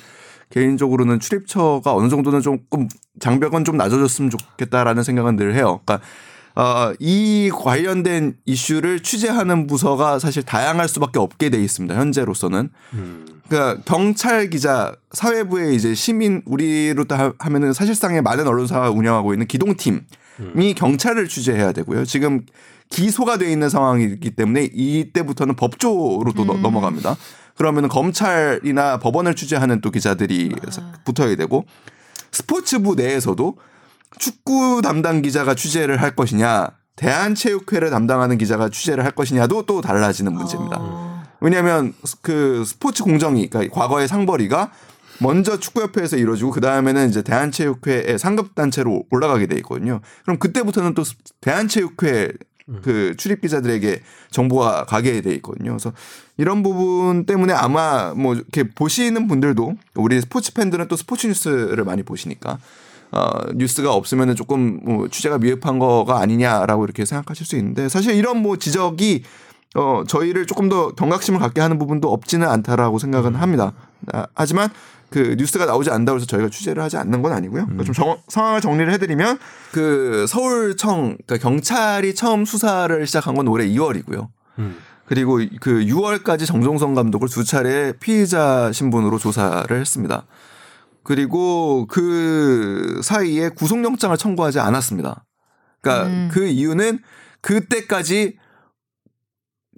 개인적으로는 출입처가 어느 정도는 조금 장벽은 좀 낮아졌으면 좋겠다라는 생각은 늘 해요. 그러니까 어, 이 관련된 이슈를 취재하는 부서가 사실 다양할 수밖에 없게 돼 있습니다. 현재로서는. 그러니까 경찰 기자 사회부의 이제 시민 우리로 다 하면은 사실상의 많은 언론사가 운영하고 있는 기동팀이 경찰을 취재해야 되고요. 지금 기소가 돼 있는 상황이기 때문에 이때부터는 법조로 또 넘- 넘어갑니다. 그러면은 검찰이나 법원을 취재하는 또 기자들이 붙어야 되고 스포츠부 내에서도 축구 담당 기자가 취재를 할 것이냐 대한체육회를 담당하는 기자가 취재를 할 것이냐도 또 달라지는 문제입니다. 어. 왜냐하면 그 스포츠 공정위, 그러니까 과거의 상벌위가 먼저 축구협회에서 이루어지고 그 다음에는 이제 대한체육회의 상급 단체로 올라가게 돼 있거든요. 그럼 그때부터는 또 대한체육회 그 출입 기자들에게 정보가 가게 돼 있거든요. 그래서 이런 부분 때문에 아마 뭐 이렇게 보시는 분들도 우리 스포츠 팬들은 또 스포츠 뉴스를 많이 보시니까 어, 뉴스가 없으면은 조금 뭐 취재가 미흡한 거가 아니냐라고 이렇게 생각하실 수 있는데 사실 이런 뭐 지적이 어, 저희를 조금 더 경각심을 갖게 하는 부분도 없지는 않다라고 생각은 합니다. 아, 하지만 그 뉴스가 나오지 않는다고 해서 저희가 취재를 하지 않는 건 아니고요. 그러니까 좀 정- 상황을 정리를 해드리면 그 서울청 그러니까 경찰이 처음 수사를 시작한 건 올해 2월이고요. 그리고 그 6월까지 정종성 감독을 두 차례 피의자 신분으로 조사를 했습니다. 그리고 그 사이에 구속영장을 청구하지 않았습니다. 그러니까 음. 그 이유는 그때까지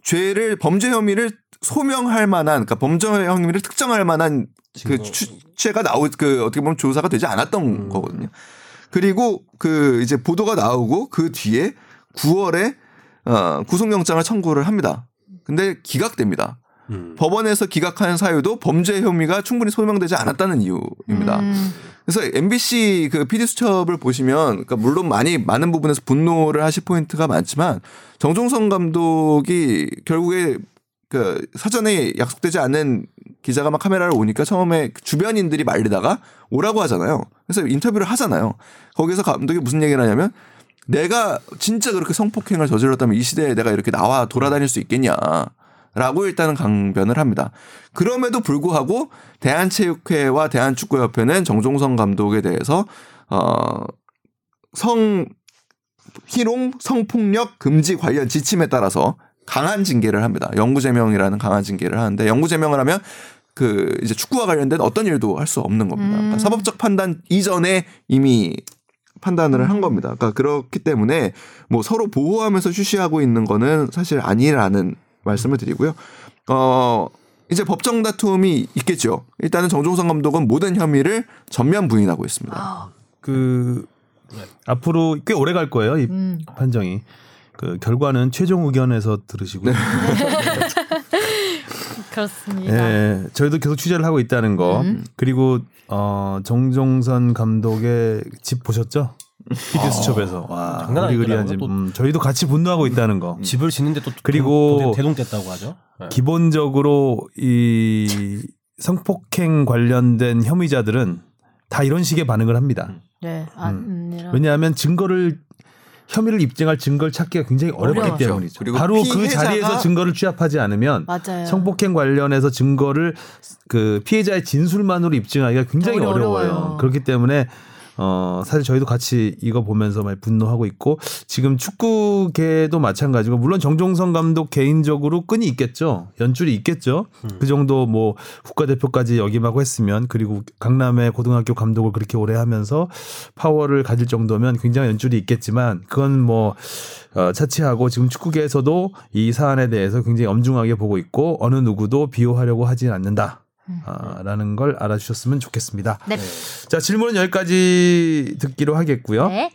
죄를 범죄 혐의를 소명할 만한 그러니까 범죄 혐의를 특정할 만한 그 추체가 나오 그 어떻게 보면 조사가 되지 않았던 거거든요. 그리고 그 이제 보도가 나오고 그 뒤에 9월에 어 구속영장을 청구를 합니다. 근데 기각됩니다. 음. 법원에서 기각하는 사유도 범죄 혐의가 충분히 소명되지 않았다는 이유입니다. 음. 그래서 MBC 그 PD 수첩을 보시면 그러니까 물론 많이 많은 부분에서 분노를 하실 포인트가 많지만 정종성 감독이 결국에 그 사전에 약속되지 않은 기자가 막 카메라를 오니까 처음에 주변인들이 말리다가 오라고 하잖아요. 그래서 인터뷰를 하잖아요. 거기서 감독이 무슨 얘기를 하냐면 내가 진짜 그렇게 성폭행을 저질렀다면 이 시대에 내가 이렇게 나와 돌아다닐 수 있겠냐. 라고 일단은 강변을 합니다. 그럼에도 불구하고 대한체육회와 대한축구협회는 정종성 감독에 대해서 어 성 희롱 성폭력 금지 관련 지침에 따라서 강한 징계를 합니다. 영구제명이라는 강한 징계를 하는데 영구제명을 하면 그 이제 축구와 관련된 어떤 일도 할 수 없는 겁니다. 그러니까 사법적 판단 이전에 이미 판단을 한 겁니다. 그러니까 그렇기 때문에 뭐 서로 보호하면서 쉬쉬하고 있는 거는 사실 아니라는 말씀을 드리고요. 어 이제 법정 다툼이 있겠죠. 일단은 정종성 감독은 모든 혐의를 전면 부인하고 있습니다. 아, 그 앞으로 꽤 오래 갈 거예요 이 음. 판정이. 그 결과는 최종 의견에서 들으시고. 요 그렇습니다. 예, 저희도 계속 취재를 하고 있다는 거. 음. 그리고 어 정종선 감독의 집 보셨죠? 피디 수첩에서 와 장난 으리으리한 집. 아니더라고요. 음, 저희도 같이 분노하고 있다는 거. 집을 짓는데 또 그리고 대- 대동됐다고 하죠. 네. 기본적으로 이 성폭행 관련된 혐의자들은 다 이런 식의 반응을 합니다. 네. 아, 음. 왜냐하면 증거를 혐의를 입증할 증거를 찾기가 굉장히 어렵기 어려워요. 때문이죠. 그리고 바로 그 자리에서 증거를 취합하지 않으면 맞아요. 성폭행 관련해서 증거를 그 피해자의 진술만으로 입증하기가 굉장히 어려- 어려워요. 어려워요. 그렇기 때문에 어 사실 저희도 같이 이거 보면서 많이 분노하고 있고 지금 축구계도 마찬가지고 물론 정종성 감독 개인적으로 끈이 있겠죠. 연줄이 있겠죠. 그 정도 뭐 국가대표까지 역임하고 했으면 그리고 강남의 고등학교 감독을 그렇게 오래 하면서 파워를 가질 정도면 굉장히 연줄이 있겠지만 그건 뭐 어, 차치하고 지금 축구계에서도 이 사안에 대해서 굉장히 엄중하게 보고 있고 어느 누구도 비호하려고 하지 않는다. 아, 라는 걸 알아주셨으면 좋겠습니다. 네. 자, 질문은 여기까지 듣기로 하겠고요. 네.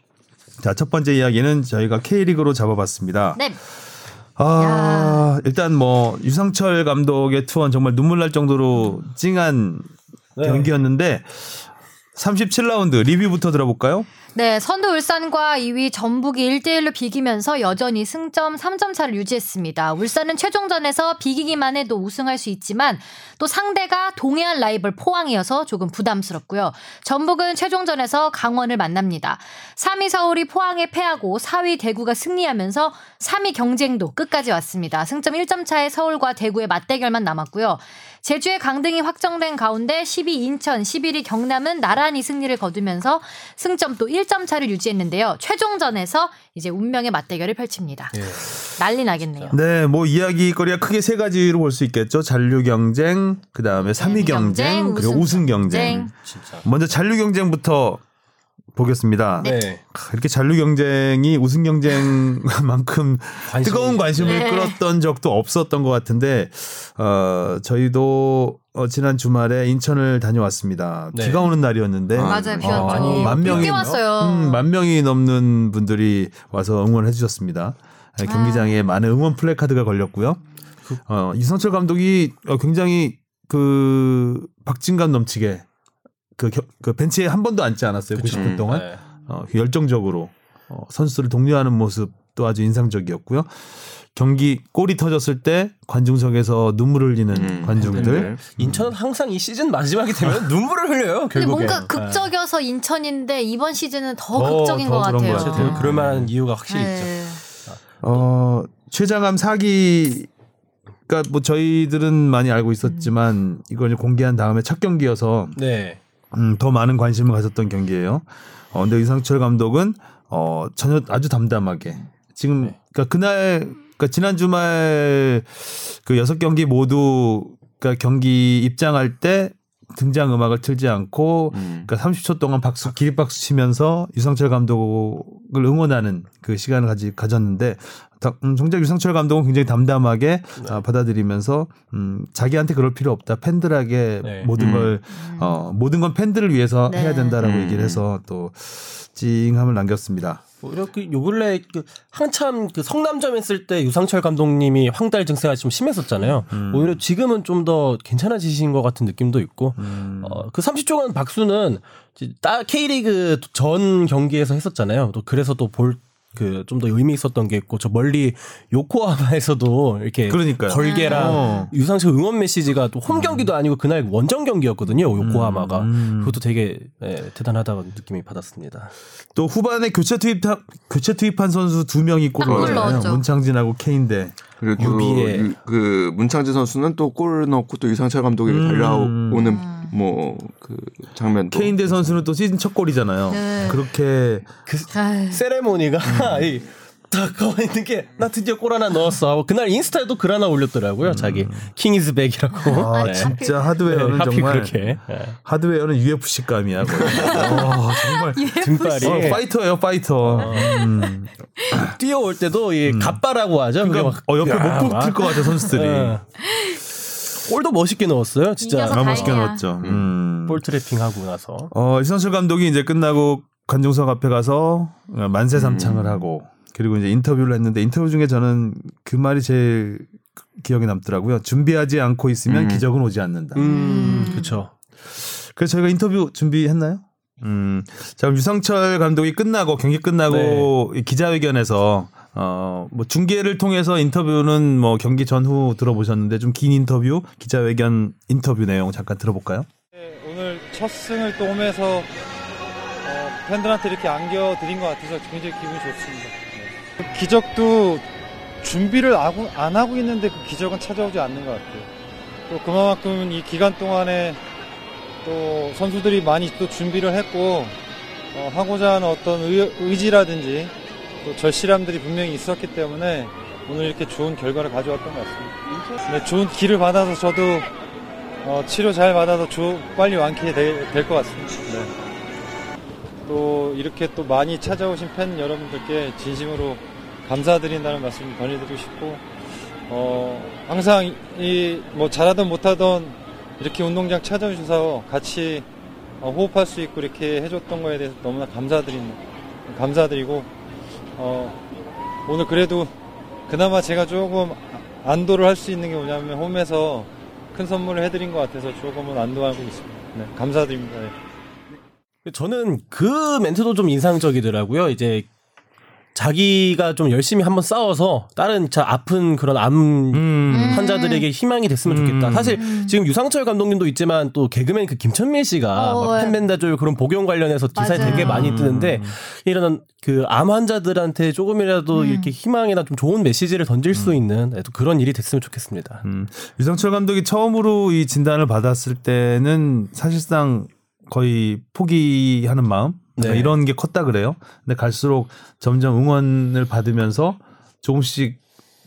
자, 첫 번째 이야기는 저희가 K리그로 잡아봤습니다. 네. 아, 일단 뭐 유상철 감독의 투원 정말 눈물 날 정도로 찡한 네. 경기였는데 37라운드 리뷰부터 들어볼까요? 네, 선두 울산과 2위 전북이 1대1로 비기면서 여전히 승점 3점 차를 유지했습니다. 울산은 최종전에서 비기기만 해도 우승할 수 있지만 또 상대가 동해안 라이벌 포항이어서 조금 부담스럽고요. 전북은 최종전에서 강원을 만납니다. 3위 서울이 포항에 패하고 4위 대구가 승리하면서 3위 경쟁도 끝까지 왔습니다. 승점 1점 차의 서울과 대구의 맞대결만 남았고요. 제주의 강등이 확정된 가운데 10위 인천, 11위 경남은 나란히 승리를 거두면서 승점 또 1점 차를 유지했는데요. 최종전에서 이제 운명의 맞대결을 펼칩니다. 난리 나겠네요. 네, 뭐 이야기거리가 크게 세 가지로 볼 수 있겠죠. 잔류 경쟁, 그 다음에 3위 경쟁, 그리고 우승 경쟁. 진짜. 먼저 잔류 경쟁부터 보겠습니다. 네. 크, 이렇게 잔류 경쟁이 우승 경쟁만큼 관심이- 뜨거운 관심을 네. 끌었던 적도 없었던 것 같은데 어, 저희도 어, 지난 주말에 인천을 다녀왔습니다. 네. 비가 오는 날이었는데 아, 맞아요. 비 어, 왔죠. 많이 만 명이 왔어요. 음, 만 명이 넘는 분들이 와서 응원해 주셨습니다. 네, 경기장에 많은 응원 플래카드가 걸렸고요. 어, 이성철 감독이 어, 굉장히 그 박진감 넘치게 그, 겨- 그 벤치에 한 번도 앉지 않았어요. 90분 동안 네. 어, 열정적으로 어, 선수들을 독려하는 모습도 아주 인상적이었고요. 경기 골이 터졌을 때 관중석에서 눈물을 흘리는 음, 관중들. 팬들. 인천은 항상 이 시즌 마지막이 되면 눈물을 흘려요. 근데 결국에. 뭔가 극적이어서 인천인데 이번 시즌은 더, 더, 극적인 더것 그런 같아요. 것 같아요. 네, 그럴 만한 이유가 확실히 있죠. 네. 어, 최장암 사기 그러니까 뭐 저희들은 많이 알고 있었지만 이걸 이제 공개한 다음에 첫 경기여서 네. 음, 더 많은 관심을 가졌던 경기예요. 어, 근데 이상철 감독은 어, 전혀 아주 담담하게 지금 그러니까 그날 그러니까 지난 주말 그 여섯 경기 모두 그러니까 경기 입장할 때 등장 음악을 틀지 않고 음. 그러니까 30초 동안 박수 기립박수 치면서 유상철 감독을 응원하는 그 시간을 가지 가졌는데 다- 음, 정작 유상철 감독은 굉장히 담담하게 아, 받아들이면서 음, 자기한테 그럴 필요 없다 팬들에게 네. 모든 음. 걸 어, 모든 건 팬들을 위해서 네. 해야 된다라고 음. 얘기를 해서 또 찡함을 남겼습니다. 오히려 그요 근래 그 한참 그 성남점 했을 때 유상철 감독님이 황달 증세가 좀 심했었잖아요. 오히려 지금은 좀 더 괜찮아지신 것 같은 느낌도 있고 어, 그 30초간 박수는 따 K리그 전 경기에서 했었잖아요. 또 그래서 또 볼 그 좀 더 의미 있었던 게 있고 저 멀리 요코하마에서도 이렇게 그러니까요. 걸개랑 어. 유상철 응원 메시지가 또 홈 경기도 아니고 그날 원정 경기였거든요. 요코하마가 음. 그것도 되게 예, 대단하다고 느낌이 받았습니다. 또 후반에 교체 투입 교체 투입한 선수 두 명이 골을 딱골 넣었잖아요. 문창진하고 케인데 그리고 또 유비의- 유- 그 문창진 선수는 또 골 넣고 또 유상철 감독에게 음. 달려오는 뭐 그 장면도 케인데 선수는 또 시즌 첫 골이잖아요. 네. 그렇게 아유. 세레모니가 이 딱 가만히 있는 게 나 드디어 골 하나 넣었어 하고 그날 인스타에도 글 하나 올렸더라고요 자기 King is back이라고 아 네. 진짜 하드웨어는 네, 하필 정말 그렇게 네. 하드웨어는 UFC 감이야. 거의. 어, 정말 등발이 어, 파이터예요, 파이터. 음. 뛰어올 때도 이 갑바라고 하죠 그게 그러니까 어, 옆에 야, 못 막. 붙을 것 같아 선수들이. 네. 골도 멋있게 넣었어요 진짜 아, 멋있게. 넣었죠. 음. 볼 트래핑 하고 나서 어, 이선철 감독이 이제 끝나고 관중석 앞에 가서 만세 삼창을 하고 그리고 이제 인터뷰를 했는데 인터뷰 중에 저는 그 말이 제일 기억에 남더라고요. 준비하지 않고 있으면 음. 기적은 오지 않는다. 음 그렇죠 그래서 저희가 인터뷰 준비했나요? 음. 자, 그럼 유상철 감독이 끝나고 경기 끝나고 이 기자회견에서 어 뭐 중계를 통해서 인터뷰는 뭐 경기 전후 들어보셨는데 좀 긴 인터뷰 기자회견 인터뷰 내용 잠깐 들어볼까요? 네, 오늘 첫 승을 또 홈에서 어, 팬들한테 이렇게 안겨드린 것 같아서 굉장히 기분이 좋습니다. 네. 기적도 준비를 안 하고 있는데 그 기적은 찾아오지 않는 것 같아요. 또 그만큼 이 기간 동안에 또 선수들이 많이 또 준비를 했고 어, 하고자 하는 어떤 의, 의지라든지 또 절실함들이 분명히 있었기 때문에 오늘 이렇게 좋은 결과를 가져왔던 것 같습니다. 네, 좋은 길을 받아서 저도 어, 치료 잘 받아서 조, 빨리 완쾌될 것 같습니다. 네. 또 이렇게 또 많이 찾아오신 팬 여러분들께 진심으로 감사드린다는 말씀 전해드리고 싶고 어, 항상 이 뭐 잘하든 못하든 이렇게 운동장 찾아주셔서 같이 어, 호흡할 수 있고 이렇게 해줬던 거에 대해서 너무나 감사드립니다. 감사드리고 어, 오늘 그래도 그나마 제가 조금 안도를 할 수 있는 게 뭐냐면 홈에서 큰 선물을 해드린 것 같아서 조금은 안도하고 있습니다. 네, 감사드립니다. 네. 저는 그 멘트도 좀 인상적이더라고요 이제 자기가 좀 열심히 한번 싸워서 다른 자 아픈 그런 암 음. 환자들에게 희망이 됐으면 좋겠다. 음. 사실 지금 유상철 감독님도 있지만 또 개그맨 그 김천민 씨가 어, 막 예. 팬벤다졸 그런 복용 관련해서 기사에 맞아요. 되게 많이 뜨는데 이런 그 암 환자들한테 조금이라도 음. 이렇게 희망이나 좀 좋은 메시지를 던질 수 있는 네, 또 그런 일이 됐으면 좋겠습니다. 음, 유상철 감독이 처음으로 이 진단을 받았을 때는 사실상 거의 포기하는 마음 네. 이런 게 컸다 그래요. 근데 갈수록 점점 응원을 받으면서 조금씩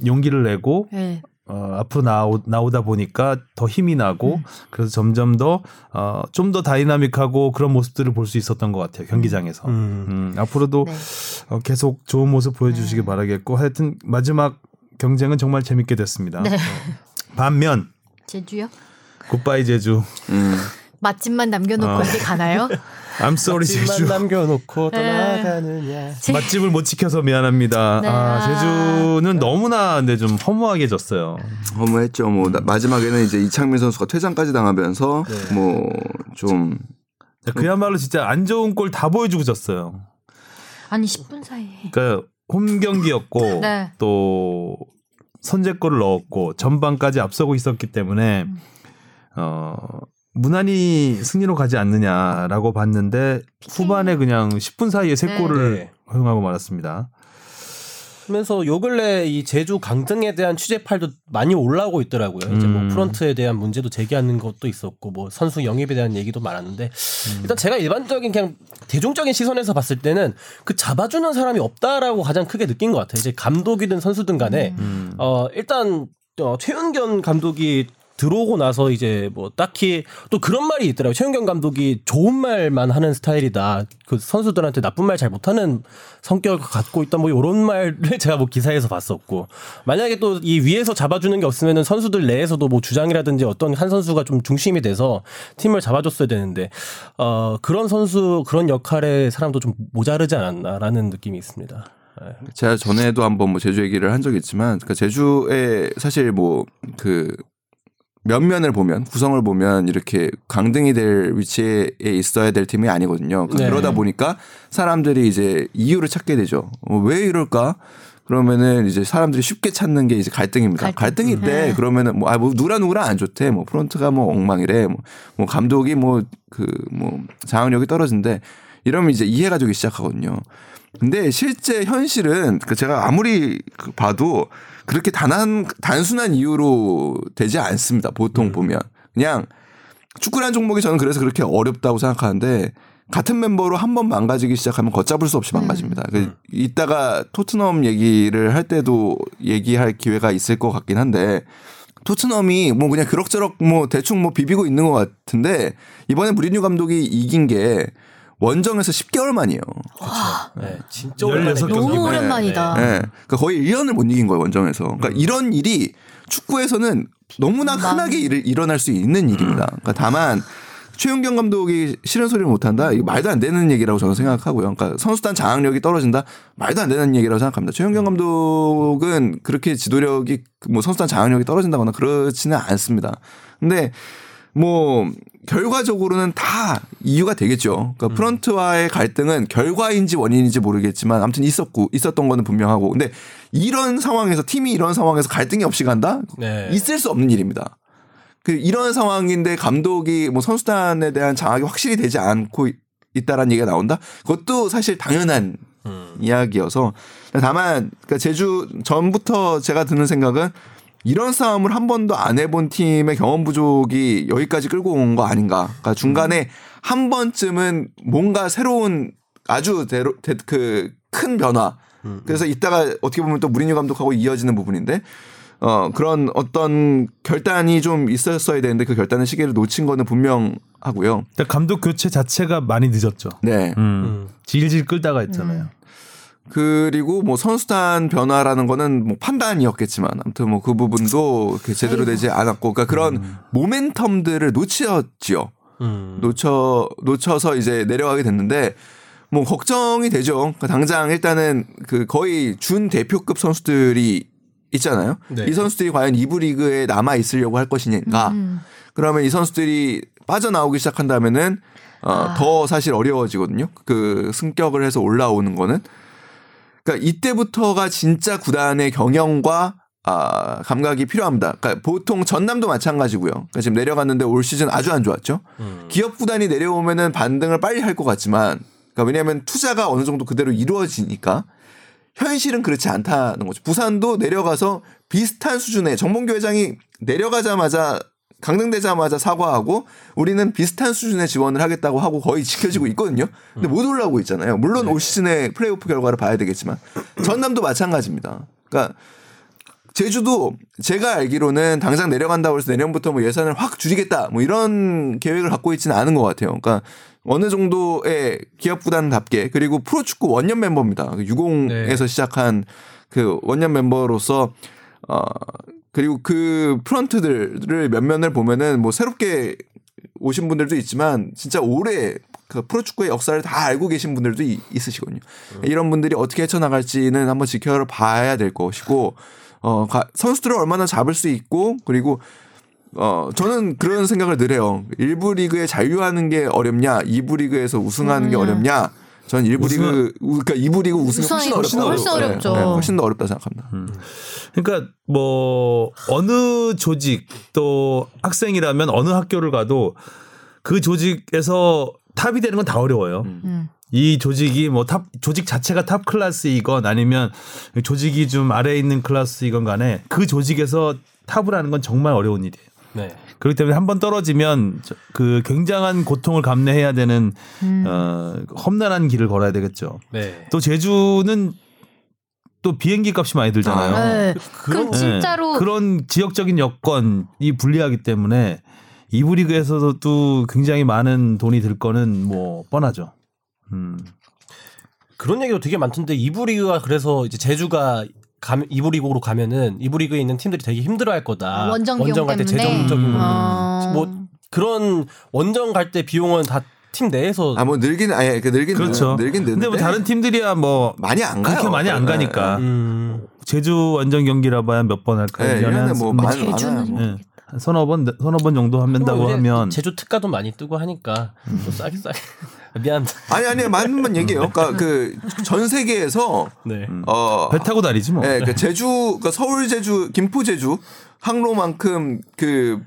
용기를 내고 네. 어, 앞으로 나오, 나오다 보니까 더 힘이 나고 그래서 점점 더 어, 좀 더 다이나믹하고 그런 모습들을 볼 수 있었던 것 같아요 경기장에서. 음. 음, 앞으로도 네. 어, 계속 좋은 모습 보여주시기 바라겠고 하여튼 마지막 경쟁은 정말 재밌게 됐습니다. 네. 어, 반면 제주요? 굿바이 제주, 음. 맛집만 남겨놓고 어. 어디 가나요? I'm sorry 제주. 남겨놓고 네. 떠나가느냐. 제- 맛집을 못 지켜서 미안합니다. 네. 아, 제주는 너무나 근데 좀 허무하게 졌어요. 허무했죠. 뭐 나- 마지막에는 이제 이창민 선수가 퇴장까지 당하면서 네. 뭐좀 그야말로 진짜 안 좋은 골다 보여주고 졌어요. 아니 10분 사이에. 그러니까 홈 경기였고 네. 또 선제골을 넣었고 전반까지 앞서고 있었기 때문에 음. 어 무난히 승리로 가지 않느냐라고 봤는데 후반에 그냥 10분 사이에 세 네. 골을 네. 허용하고 말았습니다. 그러면서 요 근래 이 제주 강등에 대한 취재팔도 많이 올라오고 있더라고요. 이제 뭐 음. 프런트에 대한 문제도 제기하는 것도 있었고 뭐 선수 영입에 대한 얘기도 많았는데 음. 일단 제가 일반적인 그냥 대중적인 시선에서 봤을 때는 그 잡아주는 사람이 없다라고 가장 크게 느낀 것 같아요. 이제 감독이든 선수든 간에 음. 어 일단 어, 최은견 감독이 들어오고 나서 이제 뭐 딱히 또 그런 말이 있더라고요. 최은경 감독이 좋은 말만 하는 스타일이다. 그 선수들한테 나쁜 말 잘 못하는 성격을 갖고 있다. 뭐 이런 말을 제가 뭐 기사에서 봤었고 만약에 또 이 위에서 잡아주는 게 없으면은 선수들 내에서도 뭐 주장이라든지 어떤 한 선수가 좀 중심이 돼서 팀을 잡아줬어야 되는데 어 그런 선수 그런 역할의 사람도 좀 모자르지 않았나라는 느낌이 있습니다. 네. 제가 전에도 한번 뭐 제주 얘기를 한 적이 있지만 그 제주에 사실 뭐 그 면면을 보면 구성을 보면 이렇게 강등이 될 위치에 있어야 될 팀이 아니거든요. 그 네. 그러다 보니까 사람들이 이제 이유를 찾게 되죠. 어, 왜 이럴까? 그러면은 이제 사람들이 쉽게 찾는 게 이제 갈등입니다. 갈등. 갈등이 있대. 네. 그러면은 뭐, 아, 뭐, 누라 누구랑 안 좋대. 뭐, 프론트가 뭐 엉망이래. 뭐, 뭐 감독이 뭐, 그, 뭐, 장악력이 떨어진대. 이러면 이제 이해가지고 시작하거든요. 근데 실제 현실은 그 제가 아무리 그 봐도 그렇게 단한 단순한 이유로 되지 않습니다. 보통 보면 그냥 축구라는 종목이 저는 그래서 그렇게 어렵다고 생각하는데 같은 멤버로 한 번 망가지기 시작하면 걷잡을 수 없이 망가집니다. 그 이따가 토트넘 얘기를 할 때도 얘기할 기회가 있을 것 같긴 한데 토트넘이 뭐 그냥 그럭저럭 뭐 대충 뭐 비비고 있는 것 같은데 이번에 무리뉴 감독이 이긴 게 원정에서 10개월 만이에요. 네, 진짜 16 오랜만에 경기. 너무 네. 오랜만이다. 예. 그러니까 거의 1년을 못 이긴 거예요, 원정에서. 그러니까 이런 일이 축구에서는 너무나 흔하게 일, 일어날 수 있는 일입니다. 그러니까 다만 최윤경 감독이 싫은 소리를 못 한다. 이거 말도 안 되는 얘기라고 저는 생각하고요. 그러니까 선수단 장악력이 떨어진다. 말도 안 되는 얘기라고 생각합니다. 최윤경 감독은 그렇게 지도력이 뭐 선수단 장악력이 떨어진다거나 그렇지는 않습니다. 근데 뭐 결과적으로는 다 이유가 되겠죠. 그러니까 프런트와의 갈등은 결과인지 원인인지 모르겠지만 아무튼 있었고 있었던 거는 분명하고. 근데 이런 상황에서 팀이 이런 상황에서 갈등이 없이 간다? 네. 있을 수 없는 일입니다. 그 이런 상황인데 감독이 뭐 선수단에 대한 장악이 확실히 되지 않고 있- 있다라는 얘기가 나온다. 그것도 사실 당연한 이야기여서 다만 그러니까 제주 전부터 제가 드는 생각은 이런 싸움을 한 번도 안 해본 팀의 경험 부족이 여기까지 끌고 온 거 아닌가. 그러니까 중간에 한 번쯤은 뭔가 새로운 아주 그큰 변화. 그래서 이따가 어떻게 보면 또 무리뉴 감독하고 이어지는 부분인데 어 그런 어떤 결단이 좀 있었어야 되는데 그 결단의 시기를 놓친 거는 분명하고요. 감독 교체 자체가 많이 늦었죠. 네. 음. 질질 끌다가 했잖아요. 그리고 뭐 선수단 변화라는 거는 뭐 판단이었겠지만 아무튼 뭐 그 부분도 이렇게 제대로 되지 않았고 그러니까 그런 모멘텀들을 놓치었지요. 음. 놓쳐 놓쳐서 이제 내려가게 됐는데 뭐 걱정이 되죠. 그러니까 당장 일단은 그 거의 준 대표급 선수들이 있잖아요. 네. 이 선수들이 과연 이부 리그에 남아 있으려고 할 것이냐. 음. 그러면 이 선수들이 빠져나오기 시작한다면은 어, 아. 더 사실 어려워지거든요. 그 승격을 해서 올라오는 거는. 그러니까 이때부터가 진짜 구단의 경영과 아, 감각이 필요합니다. 그러니까 보통 전남도 마찬가지고요. 그러니까 지금 내려갔는데 올 시즌 아주 안 좋았죠. 음. 기업 구단이 내려오면은 반등을 빨리 할 것 같지만, 그러니까 왜냐하면 투자가 어느 정도 그대로 이루어지니까 현실은 그렇지 않다는 거죠. 부산도 내려가서 비슷한 수준의 정봉규 회장이 내려가자마자 강등되자마자 사과하고 우리는 비슷한 수준의 지원을 하겠다고 하고 거의 지켜지고 있거든요. 근데 못 올라오고 있잖아요. 물론 올 시즌의 플레이오프 결과를 봐야 되겠지만 전남도 마찬가지입니다. 그러니까 제주도 제가 알기로는 당장 내려간다고 해서 내년부터 뭐 예산을 확 줄이겠다 뭐 이런 계획을 갖고 있지는 않은 것 같아요. 그러니까 어느 정도의 기업 구단답게 그리고 프로축구 원년 멤버입니다. 유공에서 시작한 그 원년 멤버로서 어 그리고 그 프런트들을 몇 면을 보면은 뭐 새롭게 오신 분들도 있지만 진짜 오래 그 프로축구의 역사를 다 알고 계신 분들도 이- 있으시거든요. 이런 분들이 어떻게 헤쳐나갈지는 한번 지켜봐야 될 것이고 어 가- 선수들을 얼마나 잡을 수 있고 그리고 어 저는 그런 생각을 늘 해요. 일부 리그에 잔류하는 게 어렵냐, 이부 리그에서 우승하는 게 음. 어렵냐. 전 일부 우승은- 리그 우- 그러니까 이부 리그 우승이 훨씬 우승이 어렵다. 훨씬 어렵죠. 음. 훨씬 더 어렵다 생각합니다. 그러니까 뭐 어느 조직 또 학생이라면 어느 학교를 가도 그 조직에서 탑이 되는 건 다 어려워요. 음. 이 조직이 뭐 탑 조직 자체가 탑 클래스이건 아니면 조직이 좀 아래에 있는 클래스이건 간에 그 조직에서 탑을 하는 건 정말 어려운 일이에요. 네. 그렇기 때문에 한 번 떨어지면 저- 그 굉장한 고통을 감내해야 되는 음. 어 험난한 길을 걸어야 되겠죠. 네. 또 제주는 또 비행기 값이 많이 들잖아요. 네. 그럼 네. 진짜로 그런 지역적인 여건이 불리하기 때문에 이부 리그에서도 또 굉장히 많은 돈이 들 거는 뭐 뻔하죠. 음. 그런 얘기도 되게 많던데 이부 리그가 그래서 이제 제주가 가, 이부 리그로 가면은 이부 리그에 있는 팀들이 되게 힘들어할 거다. 원정 비용 갈때 때문에 재정적인 음. 어. 뭐 그런 원정 갈 때 비용은 다 팀 내에서 아 뭐 늘긴 아예 그 늘긴 그렇죠. 늘, 긴 근데 뭐 다른 팀들이야 뭐 많이 안 가요. 그렇게 많이 안 네, 가니까. 음, 제주 원정 경기라 봐야 몇 번 할까요? 네, 일년에 일년에 한뭐뭐 많이 제주는 많아요. 예. 한 서너 번 서너 번 정도 한다고 하면 제주 특가도 많이 뜨고 하니까 또 싸게 싸게 미안합니다. 아니 아니 맞는 얘기예요. 그러니까 그 전 세계에서 네. 어배 타고 다니지 뭐. 예, 그 제주, 그러니까 서울 제주, 김포 제주 항로만큼 그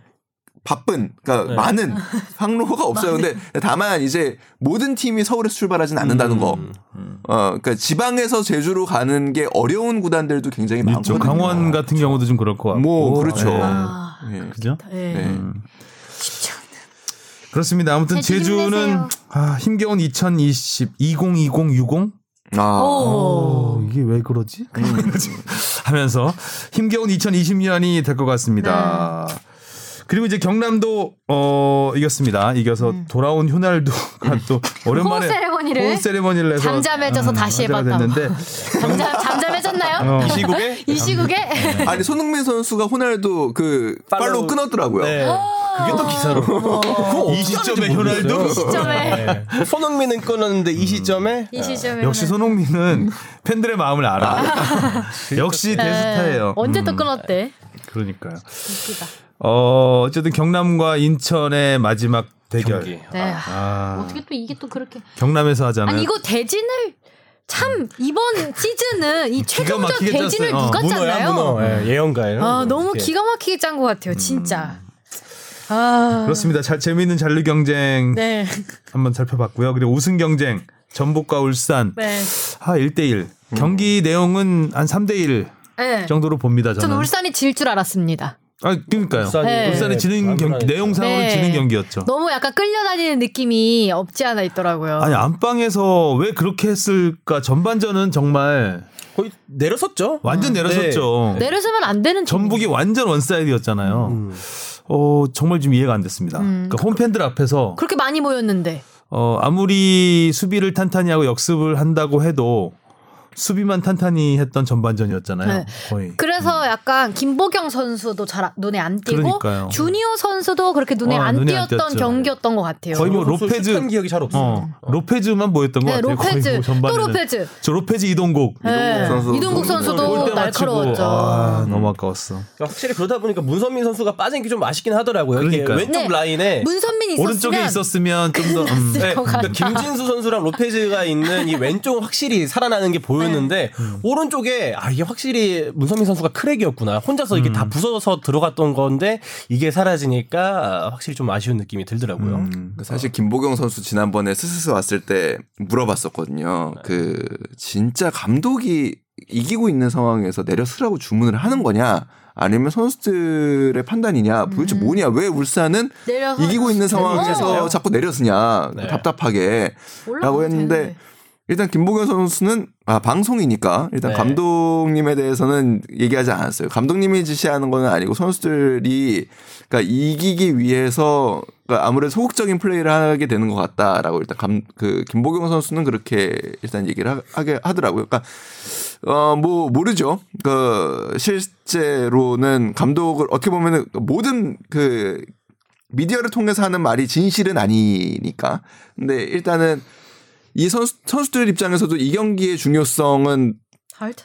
바쁜, 그러니까 네. 많은 항로가 없어요. 근데 다만 이제 모든 팀이 서울에서 출발하진 않는다는 거. 음. 어, 그러니까 지방에서 제주로 가는 게 어려운 구단들도 굉장히 있죠. 많거든요. 강원 같은 경우도 좀 그럴 것 같고. 뭐 그렇죠. 예. 아, 예. 그죠? 네. 네. 음. 그렇습니다. 아무튼 제주 제주는 힘내세요. 아, 힘겨운 2020, 2020, 60 아, 오. 어, 이게 왜 그러지? 하면서 힘겨운 2020년이 될 것 같습니다. 네. 그리고 이제 경남도 어 이겼습니다. 이겨서 돌아온 휴날두가 또 오랜만에 세레머니를 호흡 세레머니를 해서 잠잠해져서 다시 하자가 해봤다고. 잠잠 잠잠해졌나요? 어. 이 시국에 이 시국에 아니 손흥민 선수가 호날두 그 팔로우 팔로우 끊었더라고요. 네. 그게 또 기사로. 그거 이 시점에 효날두? 이 시점에 네. 손흥민은 끊었는데 이 시점에 이 시점에 역시 손흥민은 팬들의 마음을 알아. 역시 대스타예요. 언제 또 음, 끊었대? 그러니까요. 웃기다. 어 어쨌든 경남과 인천의 마지막 대결. 경기. 네. 아, 어떻게 또 이게 또 그렇게 경남에서 하잖아요. 아니 이거 대진을 참 이번 시즌은 이 최종적 막히게 대진을 짰어요. 어, 누가 문어야 짰나요? 문어. 예, 예언가예요. 아 너무 예. 기가 막히게 짠 것 같아요, 진짜. 아 그렇습니다. 잘 재미있는 잔류 경쟁 네, 한번 살펴봤고요. 그리고 우승 경쟁 전북과 울산 네, 아 1대1 경기 내용은 한 3대1 네. 정도로 봅니다. 전 저는. 울산이 질 줄 알았습니다. 아 그러니까요. 울산이- 네. 울산이 지는 경기 내용 상으로 네. 지는 경기였죠. 너무 약간 끌려다니는 느낌이 없지 않아 있더라고요. 아니 안방에서 왜 그렇게 했을까? 전반전은 정말 거의 내려섰죠. 완전 내려섰죠. 내려서면 안 되는 전북이 완전 원사이드였잖아요. 음. 어 정말 좀 이해가 안 됐습니다. 음. 그러니까 홈팬들 앞에서 그렇게 많이 모였는데. 어 아무리 수비를 탄탄히 하고 역습을 한다고 해도 수비만 탄탄히 했던 전반전이었잖아요. 네. 거의. 그래 서 약간 김보경 선수도 잘 아- 눈에 안 띄고 그러니까요. 주니오 선수도 그렇게 눈에 어, 안 눈에 안 띄었던 띄었죠. 경기였던 것 같아요. 거의 뭐 선수 로페즈- 기억이 잘. 어, 로페즈만 보였던 것 네, 같아요. 로페즈 뭐또 전반에는. 로페즈. 저 로페즈 이동국. 네. 선수. 이동국 선수도 때 맞추고. 날카로웠죠. 아, 너무 아까웠어. 그러니까 확실히 그러다 보니까 문선민 선수가 빠진 게 좀 아쉽긴 하더라고요. 이렇게 그러니까요. 왼쪽 네. 라인에 문선민 있었으면 오른쪽에 있었으면 좀 더. 음. 있을 네, 것 그러니까. 김진수 선수랑 로페즈가 있는 이 왼쪽은 확실히 살아나는 게 보였는데 네. 오른쪽에 아 이게 확실히 문선민 선수 가 크랙이었구나 혼자서 이게 음. 다 부서서 들어갔던 건데 이게 사라지니까 확실히 좀 아쉬운 느낌이 들더라고요. 음. 사실 김보경 선수 지난번에 스스스 왔을 때 물어봤었거든요. 그 진짜 감독이 이기고 있는 상황에서 내려 쓰라고 주문을 하는 거냐? 아니면 선수들의 판단이냐? 도대체 뭐냐? 왜 울산은 이기고 있는 상황에서 자꾸 내려쓰냐? 네. 답답하게 라고 했는데 되는데. 일단 김보경 선수는 아 방송이니까 일단 네. 감독님에 대해서는 얘기하지 않았어요. 감독님이 지시하는 건 아니고 선수들이 그러니까 이기기 위해서 그러니까 아무래도 소극적인 플레이를 하게 되는 것 같다라고 일단 감 그 김보경 선수는 그렇게 일단 얘기를 하, 하게 하더라고요. 그러니까 어뭐 모르죠. 그 실제로는 감독을 어떻게 보면은 모든 그 미디어를 통해서 하는 말이 진실은 아니니까. 근데 일단은 이 선수, 선수들 입장에서도 이 경기의 중요성은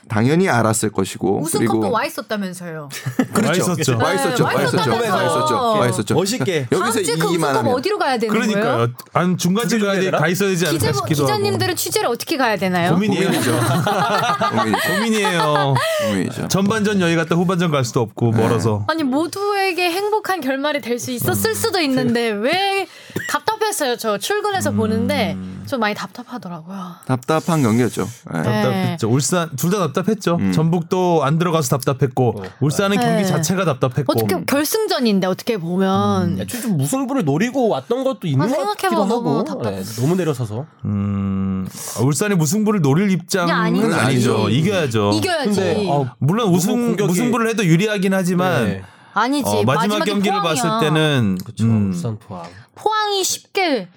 당연히 알았을 것이고 우승컵도 와 있었다면서요. 그렇죠. 있었죠. 와 있었죠. 네, 와와 있었죠. 와. 있었죠. 와 있었죠. 멋있게. 다음 여기서 그 이기만 우승컵 하면 어디로 가야 되는 거예요? 그러니까요. 한 중간쯤 가야 돼? 가 있어야 되지 않을까 기자, 싶기도 기자님들은 취재를 어떻게 가야 되나요? 하고. 고민이에요. 고민이에요. 고민이죠. 전반전 여기 갔다 후반전 갈 수도 없고 멀어서. 아니 모두에게 행복한 결말이 될 수 있었을 수도 있는데 왜 답답했어요. 저 출근해서 보는데 좀 많이 답답하더라고요. 답답한 경기였죠. 예. 네. 답답했죠. 울산 둘 다 답답했죠. 전북도 안 들어가서 답답했고 울산은 경기 네. 자체가 답답했고. 어떻게 결승전인데 어떻게 보면 좀, 좀 무승부를 노리고 왔던 것도 있는 아, 것 같기도 너무 하고 답답해. 네, 너무 내려서서 음, 울산이 무승부를 노릴 입장은. 아니죠. 이겨야죠. 이겨야지. 근데 어, 물론 우승 공격이- 무승부를 해도 유리하긴 하지만 네. 아니지. 어, 마지막 마지막에 경기를 포항이야. 봤을 때는 그쵸 음, 울산 포항 포항이 쉽게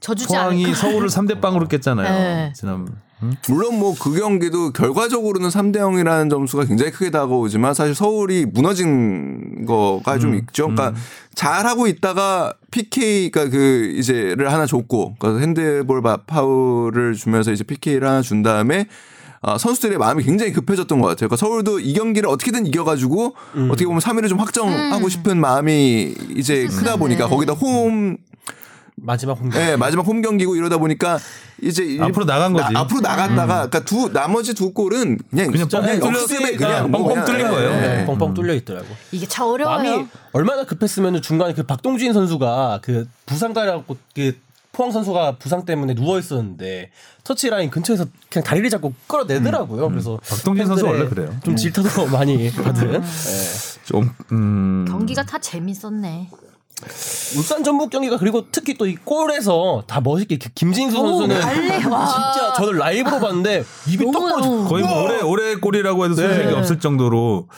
져주지 포항이 않을까. 서울을 3대 빵으로 깼잖아요. 네. 지난 음? 물론 뭐 그 경기도 결과적으로는 3대 0이라는 점수가 굉장히 크게 다가오지만 사실 서울이 무너진 거가 좀 있죠. 그러니까 잘하고 있다가 PK가 그 이제를 하나 줬고 그래서 핸드볼 바- 파울을 주면서 이제 PK를 하나 준 다음에 아, 선수들의 마음이 굉장히 급해졌던 것 같아요. 그러니까 서울도 이 경기를 어떻게든 이겨가지고 어떻게 보면 3위를 좀 확정하고 싶은 마음이 이제 크다 보니까 거기다 홈 마지막 공격 예, 마지막 홈 경기고 이러다 보니까 이제 일- 앞으로 나간 거지. 나- 앞으로 나갔다가 그러니까 두 나머지 두 골은 그냥 그냥 뻥뻥 뚫려- 역습에 그냥 뭐 뻥뻥 그냥, 뚫린 예, 거예요. 예. 네, 뻥뻥 뚫려 있더라고. 이게 참 어려워요. 마음이 얼마나 급했으면 중간에 그 박동진 선수가 그 부상 당하고 그 포항 선수가 부상 때문에 누워 있었는데 터치라인 근처에서 그냥 다리를 잡고 끌어내더라고요. 그래서 박동진 선수 원래 그래요. 좀 질타도 많이 받은. 네. 좀 음, 경기가 다 재밌었네. 울산 전북 경기가 그리고 특히 또 이 골에서 다 멋있게 그 김진수 오, 선수는. 진짜 저는 라이브로 봤는데 입이 떡 벌어져. 거의 뭐 올해 올해 골이라고 해도 소식이 네. 없을 정도로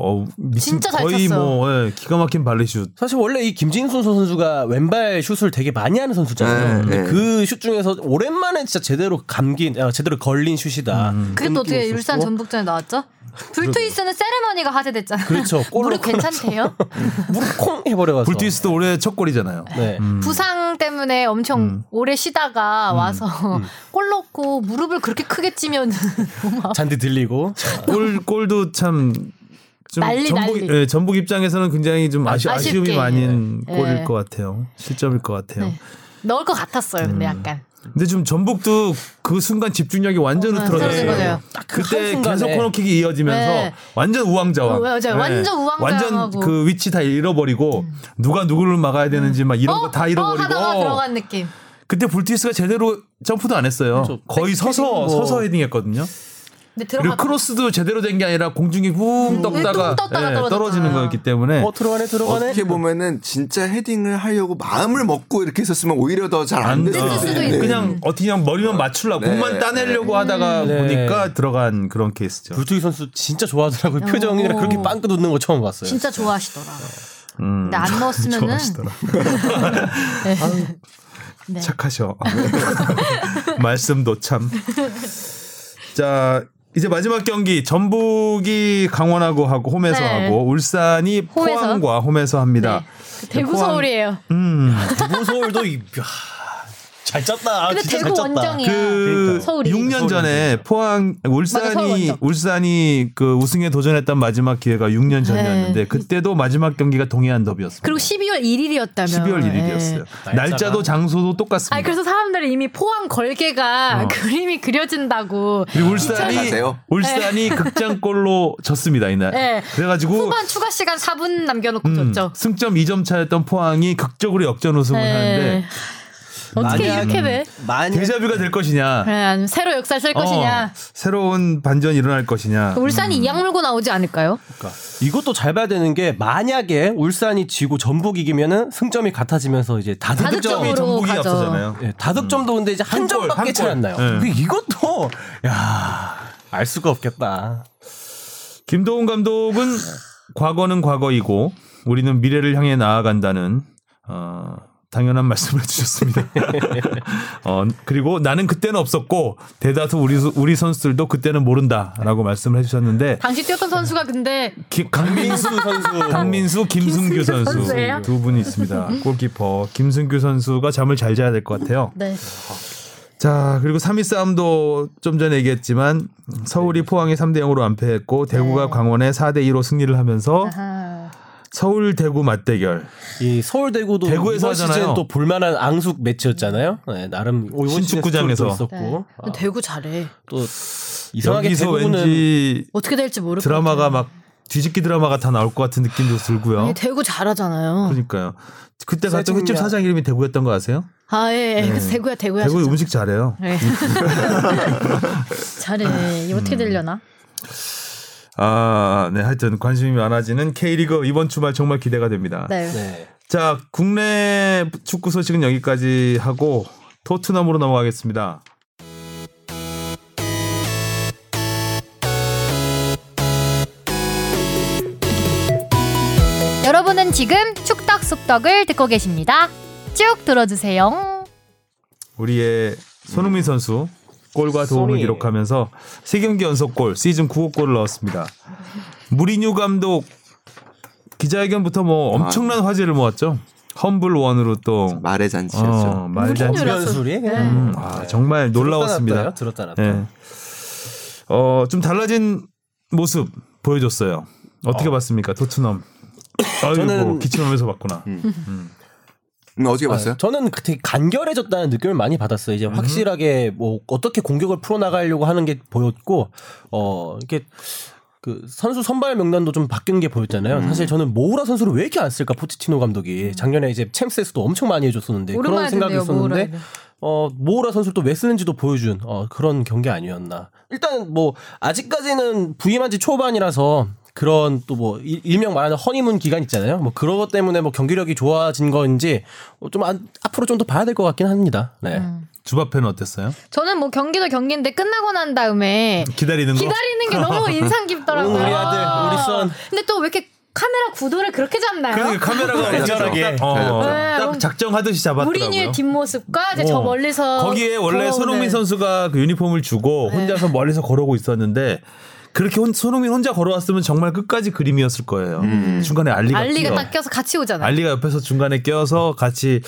어 미친 진짜 잘 거의 쳤어요. 뭐 예, 기가 막힌 발리슛. 사실 원래 이 김진수 선수가 왼발 슛을 되게 많이 하는 선수잖아요. 네, 근데 네. 그 슛 중에서 오랜만에 진짜 제대로 감긴, 아, 제대로 걸린 슛이다. 그게 또 어떻게 울산. 전북전에 나왔죠? 불트위스는 세레머니가 화제됐잖아요. 그렇죠. 무릎 괜찮대요? 무릎 콩 해버려가서. 불트위스도 올해 첫 골이잖아요. 네. 부상 때문에 엄청 음. 오래 쉬다가 와서 골 넣고 무릎을 그렇게 크게 찌면. 잔디 들리고. 골 골도 참. 좀 난리, 전북, 난리. 예, 전북 입장에서는 굉장히 좀 아쉬. 아쉬움이 많은 예. 골일 것 같아요. 실점일 것 같아요. 네. 넣을 것 같았어요. 근데 음. 약간 근데 좀 전북도 그 순간 집중력이 완전 어, 흐트러졌어요. 그 그때. 계속 코너킥이 이어지면서 네. 완전 우왕좌왕. 어, 맞아요. 완전 우왕좌왕하고. 완전 그 위치 다 잃어버리고 누가 누구를 막아야 되는지 막 이런 거다어 잃어버리고. 하다가 들어간 느낌. 그때 불티스가 제대로 점프도 안 했어요. 그렇죠. 거의 서서 뭐. 서서 헤딩했거든요. 근데 그리고 들어가 크로스도 제대로 된 게 아니라 공중에 붕 떴다가, 음, 뚱 떴다가 예. 떨어지는 거였기 때문에 어, 들어가네, 들어가네. 어떻게 보면은 진짜 헤딩을 하려고 마음을 먹고 이렇게 했었으면 오히려 더 잘안안 됐을 수도. 있고. 그냥 어떻게 그냥 머리만 맞추려고 네. 공만 따내려고 하다가 네. 보니까 들어간 그런 케이스죠. 불투기 선수 진짜 좋아하더라고요. 표정이랑 오. 그렇게 빵긋 웃는 거 처음 봤어요. 진짜 좋아하시더라. 음, 근데 안 넣었으면은 좋아하시더라. 네. 착하셔. 말씀도 참. 자, 이제 마지막 경기 전북이 강원하고 하고 홈에서 네. 하고 울산이 홈에서? 포항과 홈에서 합니다. 네. 그 대구 포항- 서울이에요. 음. 대구 서울도 이- 야, 잘 짰다. 아, 근데 진짜 대구 잘 짰다. 원정이야. 그 서울이. 6년 전에 포항 맞아, 울산이 원정. 울산이 그 우승에 도전했던 마지막 기회가 6년 전이었는데 네. 그때도 마지막 경기가 동해안 더비였습니다. 그리고 12월 1일이었다면. 12월 1일이었어요. 날짜가. 날짜도 장소도 똑같습니다. 아니 그래서 사람들이 이미 포항 걸개가 어. 그림이 그려진다고. 그리고 울산이. 울산이 극장골로 졌습니다 이날. 네. 그래가지고 후반 추가 시간 4분 남겨놓고 음, 졌죠. 승점 2점 차였던 포항이 극적으로 역전 우승을 네. 하는데 어떻게 이렇게 돼? 데자뷰가 될 것이냐, 네, 아니면 새로 역사를 쓸 것이냐. 어, 새로운 반전이 일어날 것이냐. 울산이 이악 물고 나오지 않을까요? 그러니까 이것도 잘 봐야 되는 게 만약에 울산이 지고 전북 이기면은 승점이 같아지면서 이제 다득점 다득점으로 전북이 가죠. 앞서잖아요. 예, 다득점도 근데 이제 한, 한 골, 점밖에 한 차이 안 골. 나요. 네. 근데 이것도 야 알 수가 없겠다. 김도훈 감독은 과거는 과거이고 우리는 미래를 향해 나아간다는 어, 당연한 말씀을 해주셨습니다. 어, 그리고 나는 그때는 없었고 대다수 우리 수- 우리 선수들도 그때는 모른다라고 말씀을 해주셨는데 당시 뛰었던 선수가 근데 기- 강민수 선수, 강민수, 김승규 선수 선수예요? 두 분이 있습니다. 골키퍼 김승규 선수가 잠을 잘 자야 될 것 같아요. 네. 자, 그리고 3위 싸움도 좀 전에 얘기했지만 서울이 포항에 3대 0으로 완패했고 대구가 네. 광원에 4대 2로 승리를 하면서 아하. 서울 대구 맞대결. 이 서울 대구도 대구에서 이번 시즌 하잖아요. 또 볼만한 앙숙 매치였잖아요. 네, 나름 신축구장에서. 스토리도 네. 있었고 아, 대구 잘해. 또 이상하게 여기서 대구는 왠지 어떻게 될지 모르고. 드라마가 막 뒤집기 드라마가 다 나올 것 같은 느낌도 들고요. 아니, 대구 잘하잖아요. 그러니까 그때 갔던. 횟집 사장 이름이 대구였던 거 아세요? 아 예, 그래서 대구야 대구야. 대구. 음식 잘해요. 네. 잘해. 이거 어떻게 되려나? 아, 네, 하여튼 관심이 많아지는 K리그 이번 주말 정말 기대가 됩니다. 네. 네. 자, 국내 축구 소식은 여기까지 하고 토트넘으로 넘어가겠습니다. 여러분은 지금 축덕 속덕을 듣고 계십니다. 쭉 들어주세요. 우리의 손흥민 선수 골과 도움을. 기록하면서 세 경기 연속 골, 시즌 9호 골을 넣었습니다. 무리뉴 감독 기자회견부터 뭐 엄청난 화제를 모았죠. 험블 원으로 또 말의 잔치였죠. 어, 말 잔치. 무리뉴라서. 변술이 음, 아, 정말 놀라웠습니다. 들었다 놨다. 예. 어, 좀 달라진 모습 보여줬어요. 어떻게 봤습니까? 토트넘. 아이고, 저는- 기침하면서 봤구나. 음, 어떻게 봤어요? 아, 저는 그 되게 간결해졌다는 느낌을 많이 받았어요. 이제 확실하게 뭐 어떻게 공격을 풀어나가려고 하는 게 보였고, 어 이게 그 선수 선발 명단도 좀 바뀐 게 보였잖아요. 사실 저는 모우라 선수를 왜 이렇게 안 쓸까 포치티노 감독이 작년에 이제 챔스에서도 엄청 많이 해줬었는데 그런 생각이 있었는데 모우라를. 어 모우라 선수를 또 왜 쓰는지도 보여준 어 그런 경기 아니었나. 일단 뭐 아직까지는 부임한 지 초반이라서 그런 또 뭐 일명 말하는 허니문 기간 있잖아요. 뭐 그런 것 때문에 뭐 경기력이 좋아진 건지 어, 좀 안- 앞으로 좀 더 봐야 될 것 같긴 합니다. 네. 주바페는 어땠어요? 저는 뭐 경기도 경기인데 끝나고 난 다음에 기다리는 거? 기다리는 게 너무 인상 깊더라고요. 우리 아들, 우리 son. 근데 또 왜 이렇게 카메라 구도를 그렇게 잡나요? 그러니까 카메라가 간절하게. 딱, 어, 네, 딱 작정하듯이 잡았더라고요. 무리뉴의 뒷모습과 이제 저 어. 멀리서 거기에 원래 걸어오는- 손흥민 선수가 그 유니폼을 주고 혼자서 멀리서 걸어오고 있었는데 그렇게 혼, 손흥민 혼자 걸어왔으면 정말 끝까지 그림이었을 거예요. 중간에 알리가 알리가. 딱 껴서 같이 오잖아요. 알리가 옆에서 중간에 껴서 같이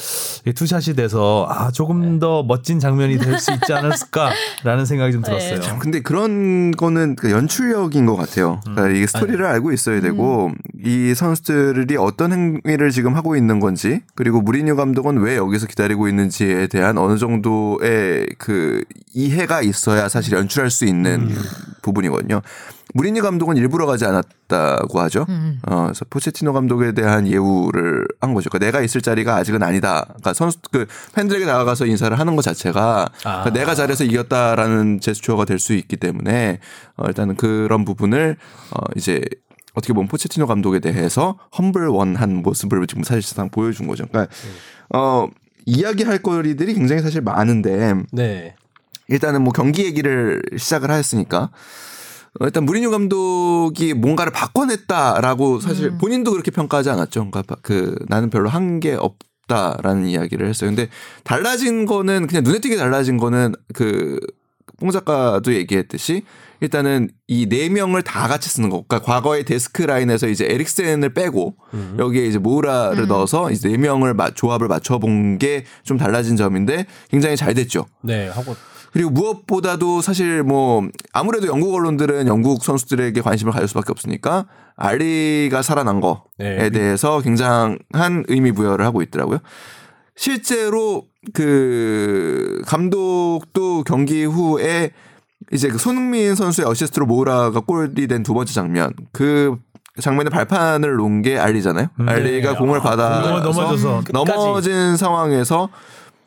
투샷이 돼서 아 조금 더 멋진 장면이 될 수 있지 않았을까라는 생각이 좀 들었어요. 참, 근데 그런 거는 그 연출력인 것 같아요. 음. 그러니까 이게 스토리를 알고 있어야 되고 이 선수들이 어떤 행위를 지금 하고 있는 건지 그리고 무리뉴 감독은 왜 여기서 기다리고 있는지에 대한 어느 정도의 그 이해가 있어야 사실 연출할 수 있는 음. 부분이거든요. 무리뉴 감독은 일부러 가지 않았다고 하죠. 음. 어, 그래서 포체티노 감독에 대한 예우를 한 거죠. 그러니까 내가 있을 자리가 아직은 아니다. 그러니까 선수 그 팬들에게 다가가서 인사를 하는 것 자체가 아. 그러니까 내가 잘해서 이겼다라는 제스처가 될 수 있기 때문에 어, 일단은 그런 부분을 어, 이제 어떻게 보면 포체티노 감독에 대해서 험블원한 모습을 지금 사실상 보여준 거죠. 그러니까 어 이야기할 거리들이 굉장히 사실 많은데 네. 일단은 뭐 경기 얘기를 시작을 하였으니까 어, 일단 무리뉴 감독이 뭔가를 바꿔냈다라고 사실 본인도 그렇게 평가하지 않았죠. 그러니까 바- 그 나는 별로 한 게 없다라는 이야기를 했어요. 근데 달라진 거는 그냥 눈에 띄게 달라진 거는 그 뽕 작가도 얘기했듯이 일단은 이 네 명을 다 같이 쓰는 거. 그러니까 과거의 데스크 라인에서 이제 에릭센을 빼고 여기에 이제 모우라를 넣어서 이제 네 명을 마- 조합을 맞춰 본 게 좀 달라진 점인데 굉장히 잘 됐죠. 네. 하고 그리고 무엇보다도 사실 뭐 아무래도 영국 언론들은 영국 선수들에게 관심을 가질 수밖에 없으니까 알리가 살아난 거에 네. 대해서 굉장한 의미 부여를 하고 있더라고요. 실제로 그 감독도 경기 후에 이제 그 손흥민 선수의 어시스트로 모우라가 골이 된 두 번째 장면 그 장면에 발판을 놓은 게 알리잖아요. 알리가 공을 받아 공을 넘어져서 넘어진 상황에서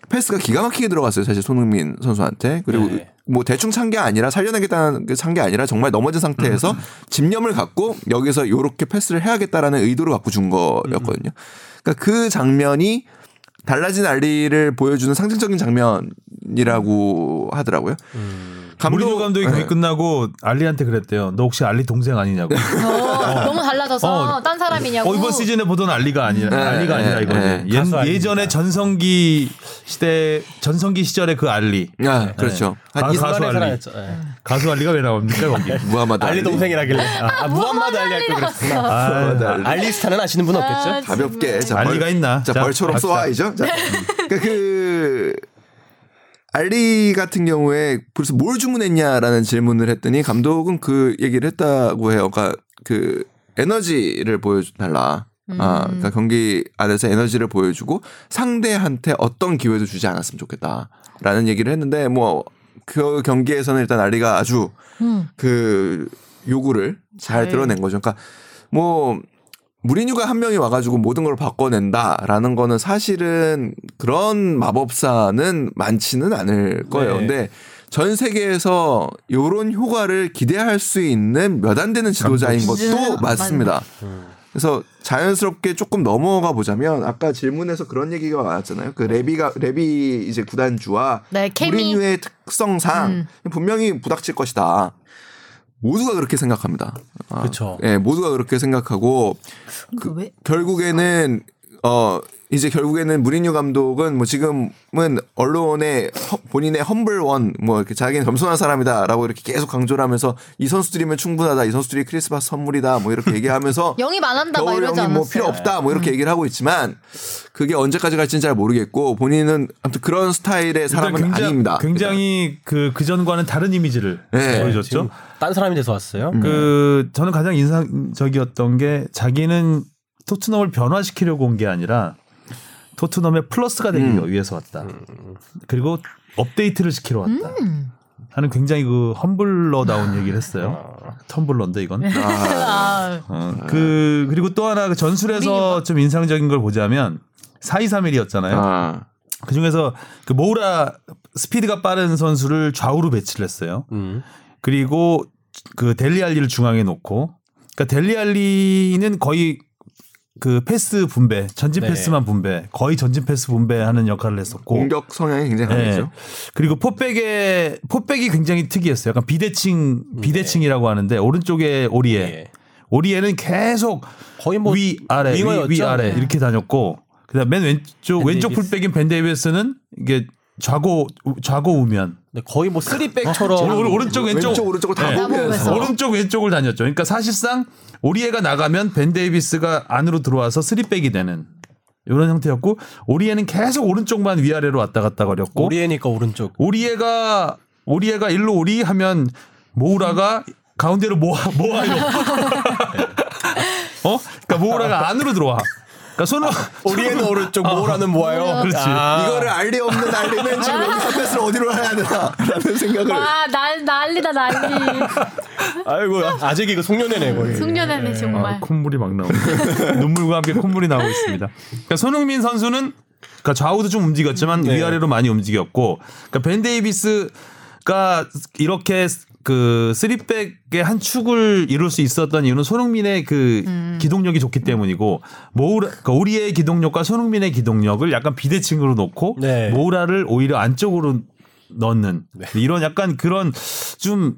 패스가 기가 막히게 들어갔어요. 사실 손흥민 선수한테. 그리고 네. 뭐 대충 찬 게 아니라 살려내겠다는 찬 게 아니라 정말 넘어진 상태에서 집념을 갖고 여기서 요렇게 패스를 해야겠다라는 의도를 갖고 준 거였거든요. 그러니까 그 장면이 달라진 알리를 보여주는 상징적인 장면이라고 하더라고요. 무 리뉴 감독이 경기 네. 끝나고 알리한테 그랬대요. 너 혹시 알리 동생 아니냐고. 어, 너무 달라져서 어. 딴 사람이냐고. 어, 이번 시즌에 보던 알리가 아니라 네, 알리가 네, 아니라 이거지. 네. 예, 가수. 예전에 전성기 시대 전성기 시절의 그 알리. 아, 그렇죠. 가- 한 이- 가수 알리. 네. 가수 알리가 왜 나옵니까 거기? 무하마드 알리. 동생이라길래 아, 아, 무함마드 알리 할걸 그랬구나. 아, 알리스타는 아시는 없겠죠? 아, 가볍게 자, 알리가 있나? 자, 자, 벌처럼. 쏘아이죠. 자, 그러니까 그 알리 같은 경우에 벌써 뭘 주문했냐라는 질문을 했더니 감독은 그 얘기를 했다고 해요. 그러니까 그 에너지를 보여달라. 아, 그러니까 경기 안에서 에너지를 보여주고 상대한테 어떤 기회도 주지 않았으면 좋겠다라는 얘기를 했는데 뭐 그 경기에서는 일단 알리가 아주 음. 그 요구를 잘 잘. 드러낸 거죠. 그러니까 뭐 무리뉴가 한 명이 와가지고 모든 걸 바꿔낸다라는 거는 사실은 그런 마법사는 많지는 않을 거예요. 네. 근데 전 세계에서 요런 효과를 기대할 수 있는 몇 안 되는 지도자인 것도. 맞습니다. 그래서 자연스럽게 조금 넘어가 보자면 아까 질문에서 그런 얘기가 많았잖아요. 그 레비가 레비 이제 구단주와 네. 무리뉴의 특성상 분명히 부닥칠 것이다. 모두가 그렇게 생각합니다. 아, 그쵸. 예, 모두가 그렇게 생각하고 그 왜? 결국에는 어 이제 결국에는 무리뉴 감독은 뭐 지금은 언론에 허- 본인의 험블 원 뭐 이렇게 자기는 겸손한 사람이다라고 이렇게 계속 강조를 하면서 이 선수들이면 충분하다 이 선수들이 크리스마스 선물이다 뭐 이렇게 얘기하면서 영입 안 한다 막 겨울 이러지 영입 않았어요. 음. 뭐 필요 없다 뭐 이렇게 얘기를 하고 있지만 그게 언제까지 갈지는 잘 모르겠고 본인은 아무튼 그런 스타일의 사람은 굉장히, 아닙니다. 굉장히 그 그전과는 다른 이미지를 네. 보여줬죠. 지금 딴 사람이 돼서 왔어요. 그 저는 가장 인상적이었던 게 자기는 토트넘을 변화시키려고 온 게 아니라 토트넘의 플러스가 되기 음. 위해서 왔다. 그리고 업데이트를 시키러 왔다. 음. 하는 굉장히 그 험블러다운 얘기를 했어요. 텀블러인데 이건. 아, 어, 그 그리고 또 하나 그 전술에서 좀 인상적인 걸 보자면 4231이었잖아요. 아, 그 중에서 그 모우라 스피드가 빠른 선수를 좌우로 배치를 했어요. 음. 그리고 그 델리 알리를 중앙에 놓고 그러니까 델리 알리는 거의 그 패스 분배, 전진 네. 패스만 분배, 거의 전진 패스 분배하는 역할을 했었고 공격 성향이 굉장히 네. 강했죠. 그리고 포백의 포백이 굉장히 특이했어요. 약간 비대칭 비대칭이라고 하는데 오른쪽에 오리에 예. 오리에는 계속 거의 뭐 위 아래. 위, 위 아래 네. 이렇게 다녔고 그다음 맨 왼쪽 벤 왼쪽 데이비스. 풀백인 벤 데이비스는 이게 좌고 좌고 우면 네, 거의 뭐 쓰리백처럼 어? 오른- 오른쪽 왼쪽 왼쪽 오른쪽을 다 네. 보면서 보면서. 오른쪽 왼쪽을 다녔죠. 그러니까 사실상 오리에가 나가면 벤 데이비스가 안으로 들어와서 쓰리백이 되는 이런 형태였고 오리에는 계속 오른쪽만 위아래로 왔다 갔다 거렸고 오리에니까 오른쪽. 오리에가 오리에가 일로 오리 하면 모우라가 가운데로 모아 모아요. 어? 그러니까 모우라가 안으로 들어와. 그러니까 손을 오리에는 오른쪽, 모라는 모아요. 그렇지. 이거를 알리 없는 알리는 지금 여기서 패스를 어디로 해야 되나라는 생각을 와, 난, 난리다, 난리. 아이고 아직 이거 송년회네 거의. 숙련했네, 정말. 아, 콧물이 막 나오고 눈물과 함께 콧물이 나오고 있습니다. 그러니까 손흥민 선수는 그러니까 좌우도 좀 움직였지만 네. 위아래로 많이 움직였고 그러니까 벤 데이비스가 이렇게 그 쓰리백의 한 축을 이룰 수 있었던 이유는 손흥민의 그 기동력이 좋기 때문이고 모우라 그러니까 오리의 기동력과 손흥민의 기동력을 약간 비대칭으로 놓고 네. 모우라를 오히려 안쪽으로 넣는 이런 약간 그런 좀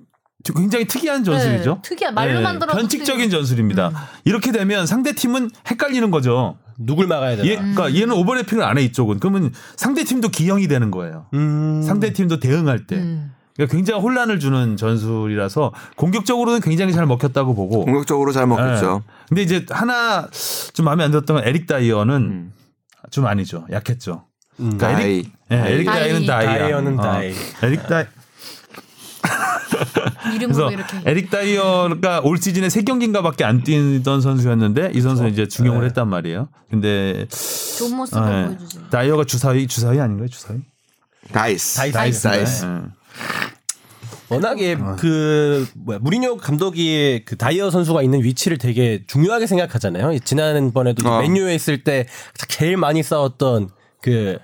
굉장히 특이한 전술이죠. 네, 특이한 말로만 들어도 변칙적인 전술입니다. 이렇게 되면 상대 팀은 헷갈리는 거죠. 누굴 막아야 되나? 얘, 그러니까 얘는 오버래핑을 안 해 이쪽은. 그러면 상대 팀도 기형이 되는 거예요. 음. 상대 팀도 대응할 때. 음. 그러니까 굉장히 혼란을 주는 전술이라서 공격적으로는 굉장히 잘 먹혔다고 보고. 공격적으로 잘 먹혔죠. 네. 근데 이제 하나 좀 마음에 안 들었던 건 에릭 다이어는 음. 좀 아니죠. 약했죠. 음. 그러니까 다이. 에릭, 예, 에릭 다이. 다이는 다이야. 다이어는 어. 다이. 에릭 다이. 그래서 이렇게. 에릭 다이어가 올 시즌에 세 경기인가밖에 안 뛰던 선수였는데 이 선수는 이제 중용을 네. 했단 말이에요. 근데 좋은 모습을 네. 보여주지. 다이어가 주사위 주사위 아닌가요? 주사위? Dice. Dice. Dice. Dice. 네. 워낙에 그 뭐야 무리뉴 감독이 그 다이어 선수가 있는 위치를 되게 중요하게 생각하잖아요. 지난번에도 어. 맨유에 있을 때 제일 많이 싸웠던 그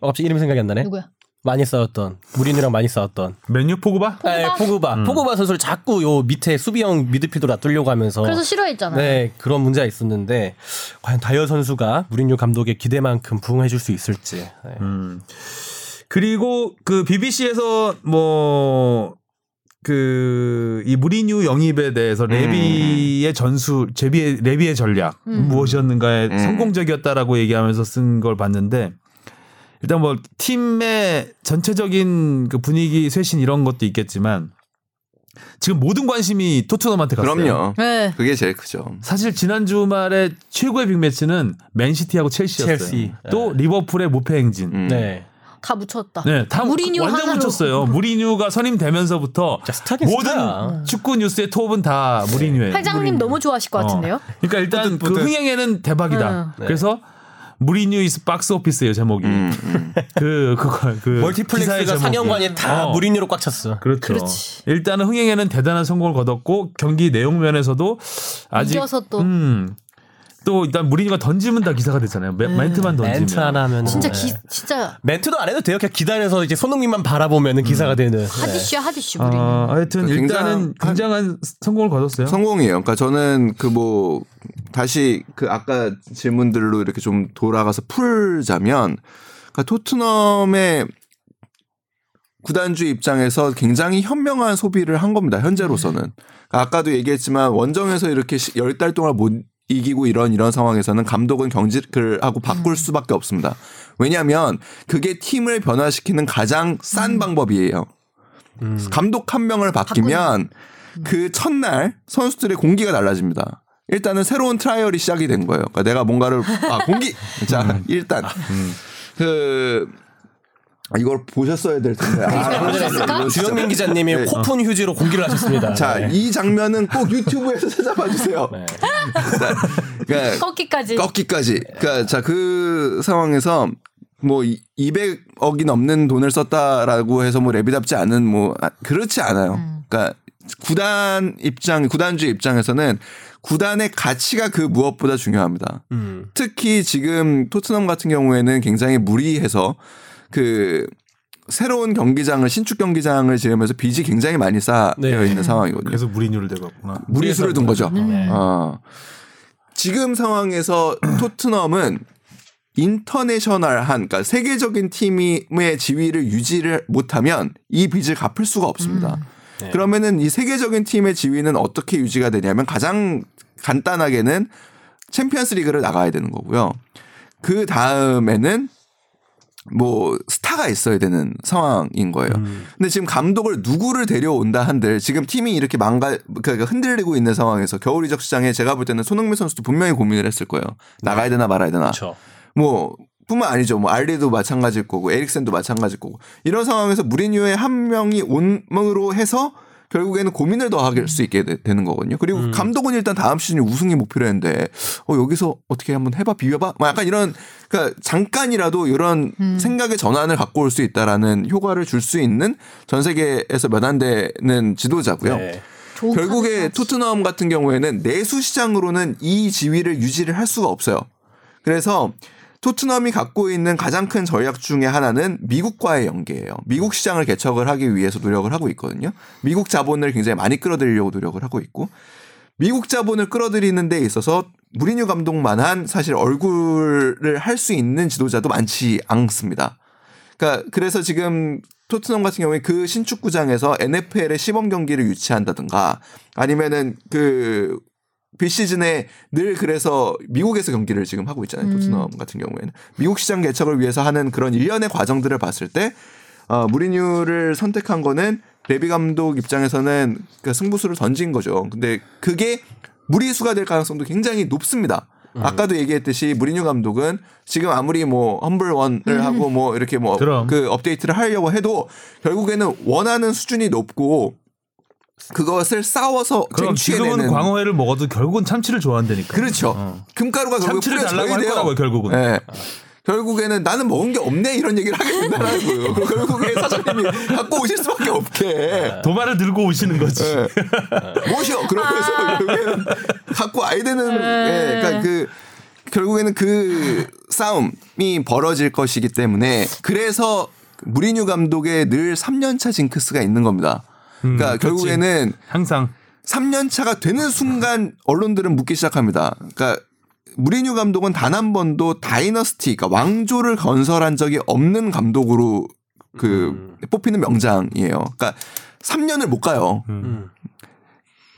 어, 갑자기 이름 생각이 안 나네. 누구야? 많이 싸웠던 무리뉴랑 많이 싸웠던 맨유 포그바? 네, 포그바. 포그바 선수를 자꾸 요 밑에 수비형 미드필더로 놔두려고 하면서 그래서 싫어했잖아요. 네 그런 문제가 있었는데 과연 다이어 선수가 무리뉴 감독의 기대만큼 부응해 줄 수 있을지. 네. 음. 그리고 그 BBC에서 뭐 그이 무리뉴 영입에 대해서 레비의 전술, 제비의 레비의 전략 무엇이었는가에 음. 성공적이었다라고 얘기하면서 쓴 걸 봤는데 일단 뭐 팀의 전체적인 그 분위기 쇄신 이런 것도 있겠지만 지금 모든 관심이 토트넘한테 갔어요. 그럼요. 네. 그게 제일 크죠. 사실 지난 주말에 최고의 빅매치는 맨시티하고 첼시였어요. 첼시. 또 리버풀의 무패 행진. 음. 네. 다 묻혔다. 네, 다 무리뉴 완전 하나로. 묻혔어요. 무리뉴가 선임되면서부터 모든 스타야. 축구 뉴스의 톱은 다 무리뉴예요. 회장님 무리뉴. 너무 좋아하실 것 같은데요? 어. 그러니까 일단 그. 흥행에는 대박이다. 그래서 무리뉴 is box office예요 제목이. 그 그거 그 멀티플렉스가. 상영관이 다 어. 무리뉴로 꽉 찼어. 그렇죠. 그렇지. 일단은 흥행에는 대단한 성공을 거뒀고 경기 내용 면에서도 아직 이겨서 또. 음, 또 일단 무리뉴가 던지면 다 기사가 됐잖아요. 멘- 멘트만 던지면. 멘트 하나 하면 진짜 기 진짜 멘트도 안 해도 돼요. 그냥 기다려서 이제 손흥민만 바라보면은 기사가 되는. 하디슈야 하디슈 우리. 어, 하여튼 굉장한- 일단은 굉장한 성공을 거뒀어요. 성공이에요. 그러니까 저는 그 뭐 다시 그 아까 질문들로 이렇게 좀 돌아가서 풀자면 그러니까 토트넘의 구단주 입장에서 굉장히 현명한 소비를 한 겁니다. 현재로서는. 그러니까 아까도 얘기했지만 원정에서 이렇게 열달 동안 못 이기고 이런 이런 상황에서는 감독은 경질을 하고 바꿀 수밖에 없습니다. 왜냐하면 그게 팀을 변화시키는 가장 싼 방법이에요. 감독 한 명을 바뀌면 그 첫날 선수들의 공기가 달라집니다. 일단은 새로운 trial이 시작이 된 거예요. 그러니까 내가 뭔가를 아 공기. 자 일단. 그 아, 이걸 보셨어야 될 텐데. 아, 진짜- 주영민 기자님이 네. 코푼 휴지로 공기를 하셨습니다. 자, 네. 이 장면은 꼭 유튜브에서 찾아봐 주세요. 네. 자, 그러니까 꺾기까지. 꺾기까지. 그러니까 자, 그 상황에서 뭐 200억이 넘는 돈을 썼다라고 해서 뭐 레비답지 않은 뭐 아, 그렇지 않아요. 그러니까 구단 입장, 구단주 입장에서는 구단의 가치가 그 무엇보다 중요합니다. 음. 특히 지금 토트넘 같은 경우에는 굉장히 무리해서 그 새로운 경기장을 신축 경기장을 지으면서 빚이 굉장히 많이 쌓여 네. 있는 상황이거든요. 그래서 무리뉴를 대고 왔구나. 무리수를 둔 거죠. 네. 어. 지금 상황에서 토트넘은 international한 그러니까 세계적인 팀의 지위를 유지를 못하면 이 빚을 갚을 수가 없습니다. 네. 그러면은 이 세계적인 팀의 지위는 어떻게 유지가 되냐면 가장 간단하게는 챔피언스 리그를 나가야 되는 거고요. 그 다음에는 뭐 스타가 있어야 되는 상황인 거예요. 근데 지금 감독을 누구를 데려온다 한들 지금 팀이 이렇게 망가 그러니까 흔들리고 있는 상황에서 겨울 이적 시장에 제가 볼 때는 손흥민 선수도 분명히 고민을 했을 거예요. 나가야 되나 말아야 되나. 그렇죠. 뭐 뿐만 아니죠. 뭐 알리도 마찬가지일 거고 에릭센도 마찬가지일 거고 이런 상황에서 무리뉴의 한 명이 온으로 해서 결국에는 고민을 더 할 수 있게 되, 는 거거든요. 그리고 감독은 일단 다음 시즌 우승이 목표로 했는데 어 여기서 어떻게 한번 해봐 비벼봐 뭐 약간 이런 그러니까 잠깐이라도 이런 생각의 전환을 갖고 올 수 있다라는 효과를 줄 수 있는 전 세계에서 몇 안 되는 지도자고요. 네. 결국에. 토트넘 같은 경우에는 내수 시장으로는 이 지위를 유지를 할 수가 없어요. 그래서 토트넘이 갖고 있는 가장 큰 전략 중에 하나는 미국과의 연계예요. 미국 시장을 개척을 하기 위해서 노력을 하고 있거든요. 미국 자본을 굉장히 많이 끌어들이려고 노력을 하고 있고 미국 자본을 끌어들이는 데 있어서 무리뉴 감독만한 사실 얼굴을 할 수 있는 지도자도 많지 않습니다. 그러니까 그래서 지금 토트넘 같은 경우에 그 신축구장에서 NFL의 시범 경기를 유치한다든가 아니면은 그 비시즌에 늘 그래서 미국에서 경기를 지금 하고 있잖아요. 토트넘 같은 경우에는 미국 시장 개척을 위해서 하는 그런 일련의 과정들을 봤을 때 어, 무리뉴를 선택한 거는 레비 감독 입장에서는 그 승부수를 던진 거죠. 근데 그게 무리수가 될 가능성도 굉장히 높습니다. 아까도 얘기했듯이 무리뉴 감독은 지금 아무리 뭐 험블 원을 하고 뭐 이렇게 뭐. 그 업데이트를 하려고 해도 결국에는 원하는 수준이 높고 그것을 싸워서 그럼 지금은 쟁취해내는 광어회를 먹어도 결국은 참치를 좋아한다니까. 그렇죠. 어. 금가루가 결국 참치를 달라고 할 돼요. 거라고요, 결국은. 네. 결국에는 나는 먹은 게 없네 이런 얘기를 하게 된다는 거예요. 결국에 사장님이 갖고 오실 수밖에 없게. 도마를 들고 오시는 거지. 네. 모셔 그러면서 결국에는 갖고 와야 되는. 예, 그러니까 그 결국에는 그 싸움이 벌어질 것이기 때문에 그래서 무리뉴 감독의 늘 3년차 징크스가 있는 겁니다. 그러니까 음. 결국에는 항상 3년 차가 되는 순간 언론들은 묻기 시작합니다. 그러니까 무리뉴 감독은 단 한 번도 다이너스티, 그러니까 왕조를 건설한 적이 없는 감독으로 그 뽑히는 명장이에요. 그러니까 3년을 못 가요. 음.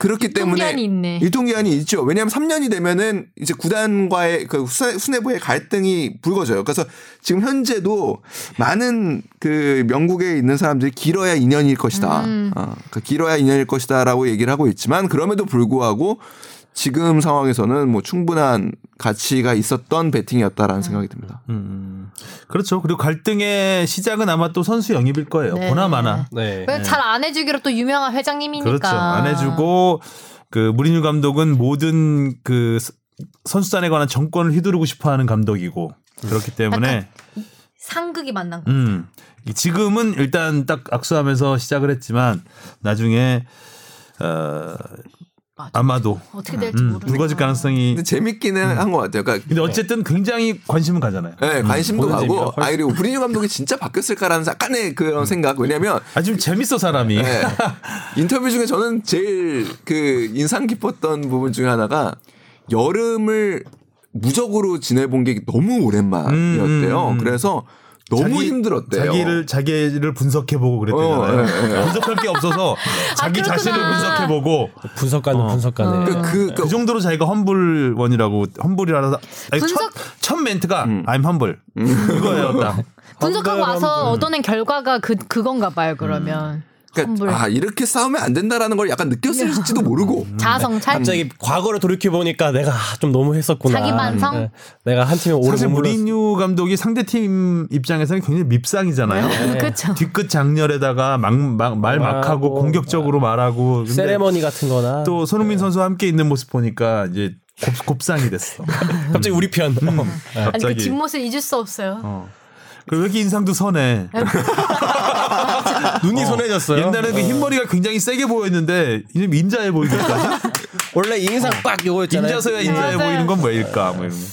그렇기 때문에 유통기한이 있네. 유통기한이 있죠. 왜냐하면 3년이 되면은 이제 구단과의 그 수뇌- 수뇌부의 갈등이 불거져요. 그래서 지금 현재도 많은 그 영국에 있는 사람들이 길어야 2년일 것이다. 음. 어, 그 길어야 2년일 것이다라고 얘기를 하고 있지만 그럼에도 불구하고 지금 상황에서는 뭐 충분한 가치가 있었던 배팅이었다라는 생각이 듭니다. 음. 그렇죠. 그리고 갈등의 시작은 아마 또 선수 영입일 거예요. 네. 보나마나. 네. 잘안 해주기로 또 유명한 회장님이니까. 그렇죠. 안 해주고 그 무리뉴 감독은 모든 그 스- 선수단에 관한 전권을 휘두르고 싶어하는 감독이고 그렇기 때문에 상극이 만난 거. 음 이- 지금은 일단 딱 악수하면서 시작을 했지만 나중에 어 맞아. 아마도 어떻게 될지 음, 모르니까. 불거질 가능성이 근데 재밌기는 한 것 같아요. 그러니까 근데 어쨌든 굉장히 관심은 가잖아요. 네, 관심도 보는 재미가 가고, 훨씬- 아, 그리고 무리뉴 감독이 진짜 바뀌었을까라는 약간의 그런 생각. 왜냐면, 아 지금 재밌어 사람이. 네, 인터뷰 중에 저는 제일 그 인상 깊었던 부분 중에 하나가 여름을 무적으로 지내본 게 너무 오랜만이었대요. 음, 음, 음. 그래서 너무 자기- 힘들었대요. 자기를 자기를 분석해보고 그랬대잖아요. 어, 예, 예. 분석할 게 없어서 자기 그렇구나. 자신을 분석해보고 분석가는 어. 분석가네. 그, 그, 그 정도로 자기가 험불원이라고 험불이라서 아니, 분석- 첫, 첫 멘트가 음. I'm humble 이거예요. 딱. 분석하고 와서 음. 얻어낸 결과가 그 그건가 봐요. 그러면 그러니까. 아, 이렇게 싸우면 안 된다라는 걸 약간 느꼈을지도 모르고. 자성찰. 갑자기 과거를 돌이켜 보니까 내가 좀 너무 했었구나. 자기 반성? 네. 내가 한 팀에 오래 사실 무리뉴 감독이 상대 팀 입장에서는 굉장히 밉상이잖아요. 그렇죠. 뒤끝 장렬에다가 막, 막, 말 막하고 말하고, 공격적으로 말하고 근데 세레머니 같은 거나 또 손흥민 선수와 함께 있는 모습 보니까 이제 곱, 곱상이 됐어. 갑자기 우리 편. 아니 그 갑자기. 뒷모습 잊을 수 없어요. 어. 그리고 왜 이렇게 인상도 선해. 눈이 선해졌어요. 옛날에 그 흰머리가 굉장히 세게 보였는데 이제 인자해 보이기까지. 원래 인상 빡 요거였잖아요. 인자서야 인자해 맞아요. 보이는 건 뭐일까? 뭐 이런 거.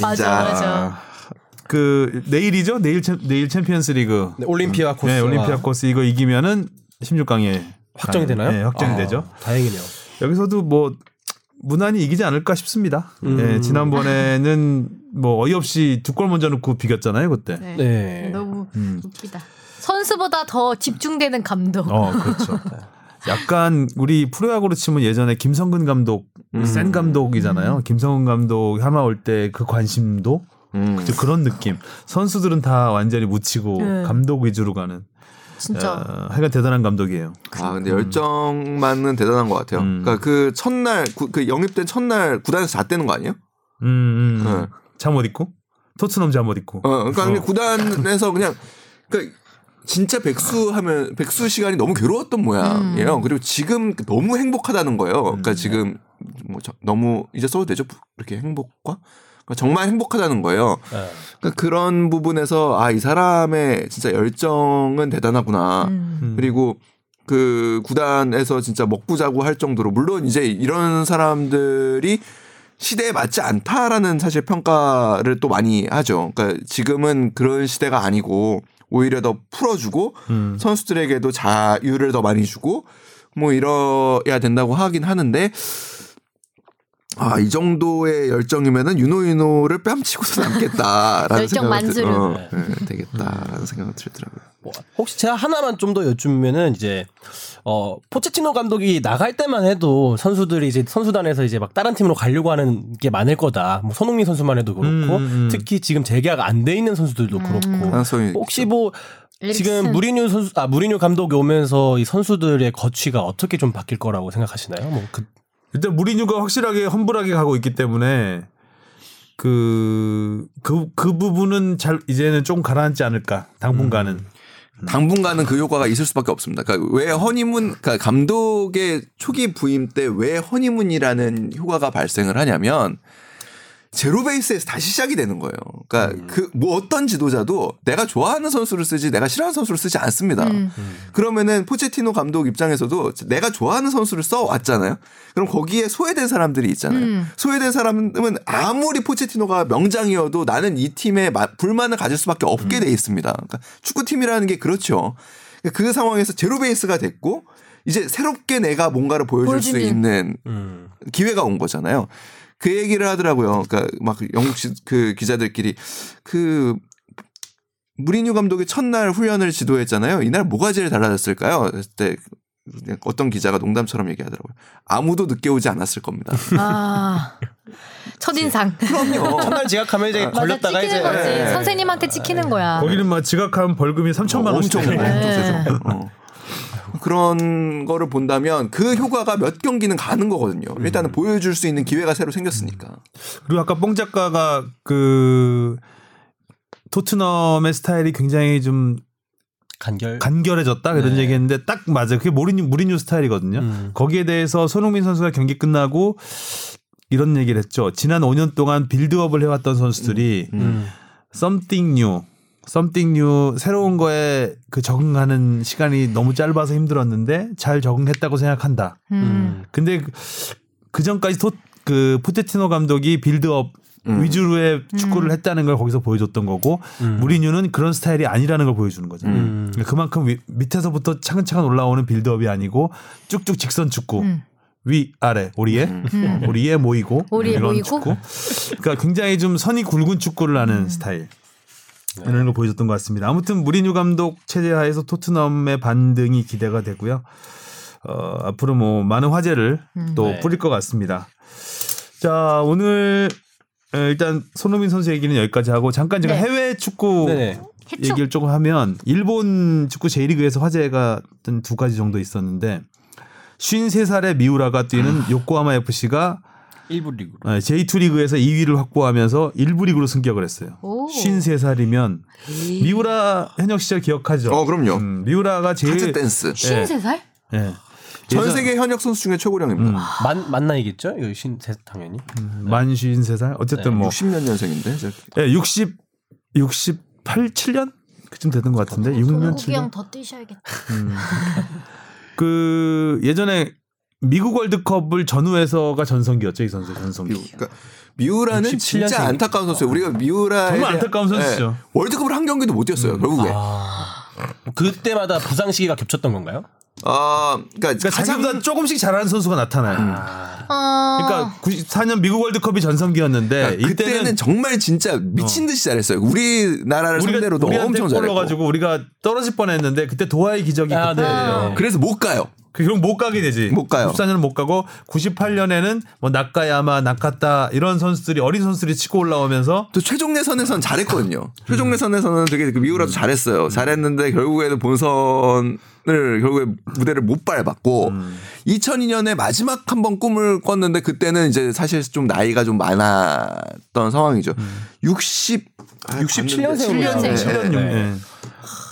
맞아 맞아. 그 내일이죠? 내일 챔, 내일 챔피언스 리그. 네, 올림피아코스. 네, 올림피아코스 이거 이기면은 16강에 확정이 되나요? 네, 확정이 아, 되죠. 다행이네요. 여기서도 뭐 무난히 이기지 않을까 싶습니다. 음. 네, 지난번에는 뭐 어이없이 두 골 먼저 넣고 비겼잖아요, 그때. 네. 네. 너무 음. 웃기다. 선수보다 더 집중되는 감독. 어, 그렇죠. 약간 우리 프로야구로 치면 예전에 김성근 감독 음. 센 감독이잖아요. 김성근 감독 하나 올 때 그 관심도 음. 그죠, 그런 느낌. 선수들은 다 완전히 묻히고 네. 감독 위주로 가는. 진짜. 어, 하여간 대단한 감독이에요. 아 근데 열정만은 대단한 것 같아요. 음. 그러니까 그 첫날 구- 그 영입된 첫날 구단에서 잤다는 거 아니에요? 음, 음. 네. 잠옷 입고 토트넘 잠옷 입고. 어, 그러니까 어. 구단에서 그냥 그러니까 진짜 백수 하면 백수 시간이 너무 괴로웠던 모양이에요. 음. 그리고 지금 너무 행복하다는 거예요. 음. 그러니까 지금 뭐 저- 너무 이제 써도 되죠? 이렇게 행복과 그러니까 정말 행복하다는 거예요. 네. 그러니까 그런 부분에서 아 이 사람의 진짜 열정은 대단하구나. 음. 음. 그리고 그 구단에서 진짜 먹고 자고 할 정도로 물론 이제 이런 사람들이 시대에 맞지 않다라는 사실 평가를 또 많이 하죠. 그러니까 지금은 그런 시대가 아니고 오히려 더 풀어주고 음. 선수들에게도 자유를 더 많이 주고 뭐 이러야 된다고 하긴 하는데 아, 이 정도의 열정이면은 유노유노를 뺨치고서 남겠다라는 열정. 들- 어, 네, 되겠다라는 생각이 들더라고요. 뭐, 혹시 제가 하나만 좀 더 여쭈면은 이제 어 포체티노 감독이 나갈 때만 해도 선수들이 이제 선수단에서 이제 막 다른 팀으로 가려고 하는 게 많을 거다. 뭐 손흥민 선수만 해도 그렇고 음, 음, 음. 특히 지금 재계약 안 돼 있는 선수들도 그렇고 가능성이 혹시 뭐. 지금 무리뉴 선수 아 무리뉴 감독이 오면서 이 선수들의 거취가 어떻게 좀 바뀔 거라고 생각하시나요? 뭐 그, 일단 무리뉴가 확실하게 험불하게 가고 있기 때문에 그, 그, 그 부분은 잘, 이제는 좀 가라앉지 않을까. 당분간은. 당분간은 그 효과가 있을 수밖에 없습니다. 그러니까 왜 허니문, 그러니까 감독의 초기 부임 때 왜 허니문이라는 효과가 발생을 하냐면 제로 베이스에서 다시 시작이 되는 거예요. 그러니까 그뭐 어떤 지도자도 내가 좋아하는 선수를 쓰지 내가 싫어하는 선수를 쓰지 않습니다. 음. 그러면은 포체티노 감독 입장에서도 내가 좋아하는 선수를 써 왔잖아요. 그럼 거기에 소외된 사람들이 있잖아요. 음. 소외된 사람은 아무리 포체티노가 명장이어도 나는 이 팀에 마- 불만을 가질 수밖에 없게 돼 있습니다. 그러니까 축구팀이라는 게 그렇죠. 그 상황에서 제로 베이스가 됐고 이제 새롭게 내가 뭔가를 보여줄 수. 있는 음. 기회가 온 거잖아요. 그 얘기를 하더라고요. 그러니까 막 영국 시, 그 기자들끼리 그 무리뉴 감독이 첫날 훈련을 지도했잖아요. 이날 뭐가 제일 달라졌을까요? 그랬을 때 어떤 기자가 농담처럼 얘기하더라고요. 아무도 늦게 오지 않았을 겁니다. 아 첫인상. 그럼요. 첫날 지각하면 이제 맞아, 걸렸다가 찍히는 이제 거지. 네. 선생님한테 찍히는 거야. 거기는 막 지각하면 벌금이 3천만 원씩 엄청. 네. 어. 그런 거를 본다면 그 효과가 몇 경기는 가는 거거든요. 일단은 보여줄 수 있는 기회가 새로 생겼으니까. 그리고 아까 뽕 작가가 그 토트넘의 스타일이 굉장히 좀 간결. 간결해졌다 이런 네. 얘기했는데 딱 맞아요. 그게 모리뉴 무리뉴 스타일이거든요. 음. 거기에 대해서 손흥민 선수가 경기 끝나고 이런 얘기를 했죠. 지난 5년 동안 빌드업을 해왔던 선수들이 음. something new, something new 새로운 거에 그 적응하는 시간이 너무 짧아서 힘들었는데 잘 적응했다고 생각한다. 음. 근데 그, 그 전까지 토, 그 포체티노 감독이 빌드업 위주로의 축구를 했다는 걸 거기서 보여줬던 거고 음. 무리뉴는 그런 스타일이 아니라는 걸 보여주는 거죠. 음. 그러니까 그만큼 위- 밑에서부터 차근차근 올라오는 빌드업이 아니고 쭉쭉 직선 축구. 음. 위 아래 오리에 오리에 모이고 오리에 이런 모이고? 축구. 그러니까 굉장히 좀 선이 굵은 축구를 하는 음. 스타일 이런 걸 보여줬던 것 같습니다. 아무튼 무리뉴 감독 체제 하에서 토트넘의 반등이 기대가 되고요. 어, 앞으로 뭐 많은 화제를 음. 또 네. 뿌릴 것 같습니다. 자 오늘 에, 일단 손흥민 선수 얘기는 여기까지 하고 잠깐 제가 네. 해외 축구 네네. 해축. 얘기를 조금 하면 일본 축구 제1리그에서 화제가 된두 가지 정도 있었는데 53살의 미우라가 뛰는 요코하마 FC가 1부 리그로. J2 리그에서 2위를 확보하면서 1부 리그로 승격을 했어요. 오. 53살이면 미우라 현역 시절 기억하죠? 어, 그럼요. 음, 미우라가 제일 댄스. 53살? 예. 전 예전- 세계 현역 선수 중에 최고령입니다. 음, 만 만 나이겠죠? 이거 신 세- 당연히. 만 53살 어쨌든 네, 뭐 60몇 년생인데. 저- 예, 60 68 7년 그쯤 되는 것 같은데 6년 7년 소고기형 더 뛰셔야겠다. 그 예전에 미국 월드컵을 전후해서가 전성기였죠 이 선수 전성기. 미우, 그러니까 미우라는 67 진짜. 안타까운 선수예요. 우리가 미우라 정말 안타까운 선수죠. 월드컵을 한 경기도 못 뛰었어요. 결국에. 아. 그때마다 부상 시기가 겹쳤던 건가요? 아, 그러니까, 그러니까 가장 자기보다 조금씩 잘하는 선수가 나타나요. 어... 그러니까 94년 미국 월드컵이 전성기였는데 그때는 이때는 정말 진짜 미친 듯이 잘했어요. 우리나라를 상대로도 우리한테 엄청 골 잘했고. 넣어가지고 우리가 떨어질 뻔했는데 그때 도하의 기적이 아, 그때 네. 그래서 못 가요. 그럼 못 가게 되지. 못 가요. 94년은 못 가고 98년에는 뭐 나카야마, 나카타 이런 선수들이 어린 선수들이 치고 올라오면서 또 최종 예선에서는 잘했거든요. 최종 예선에서는 되게 그 미우라도 잘했어요. 잘했는데 결국에는 본선을 결국에 무대를 못 밟았고 2002년에 마지막 한 번 꿈을 꿨는데 그때는 이제 사실 좀 나이가 좀 많았던 상황이죠. 60 67 년생으로 7년, 네. 7년 6년. 네.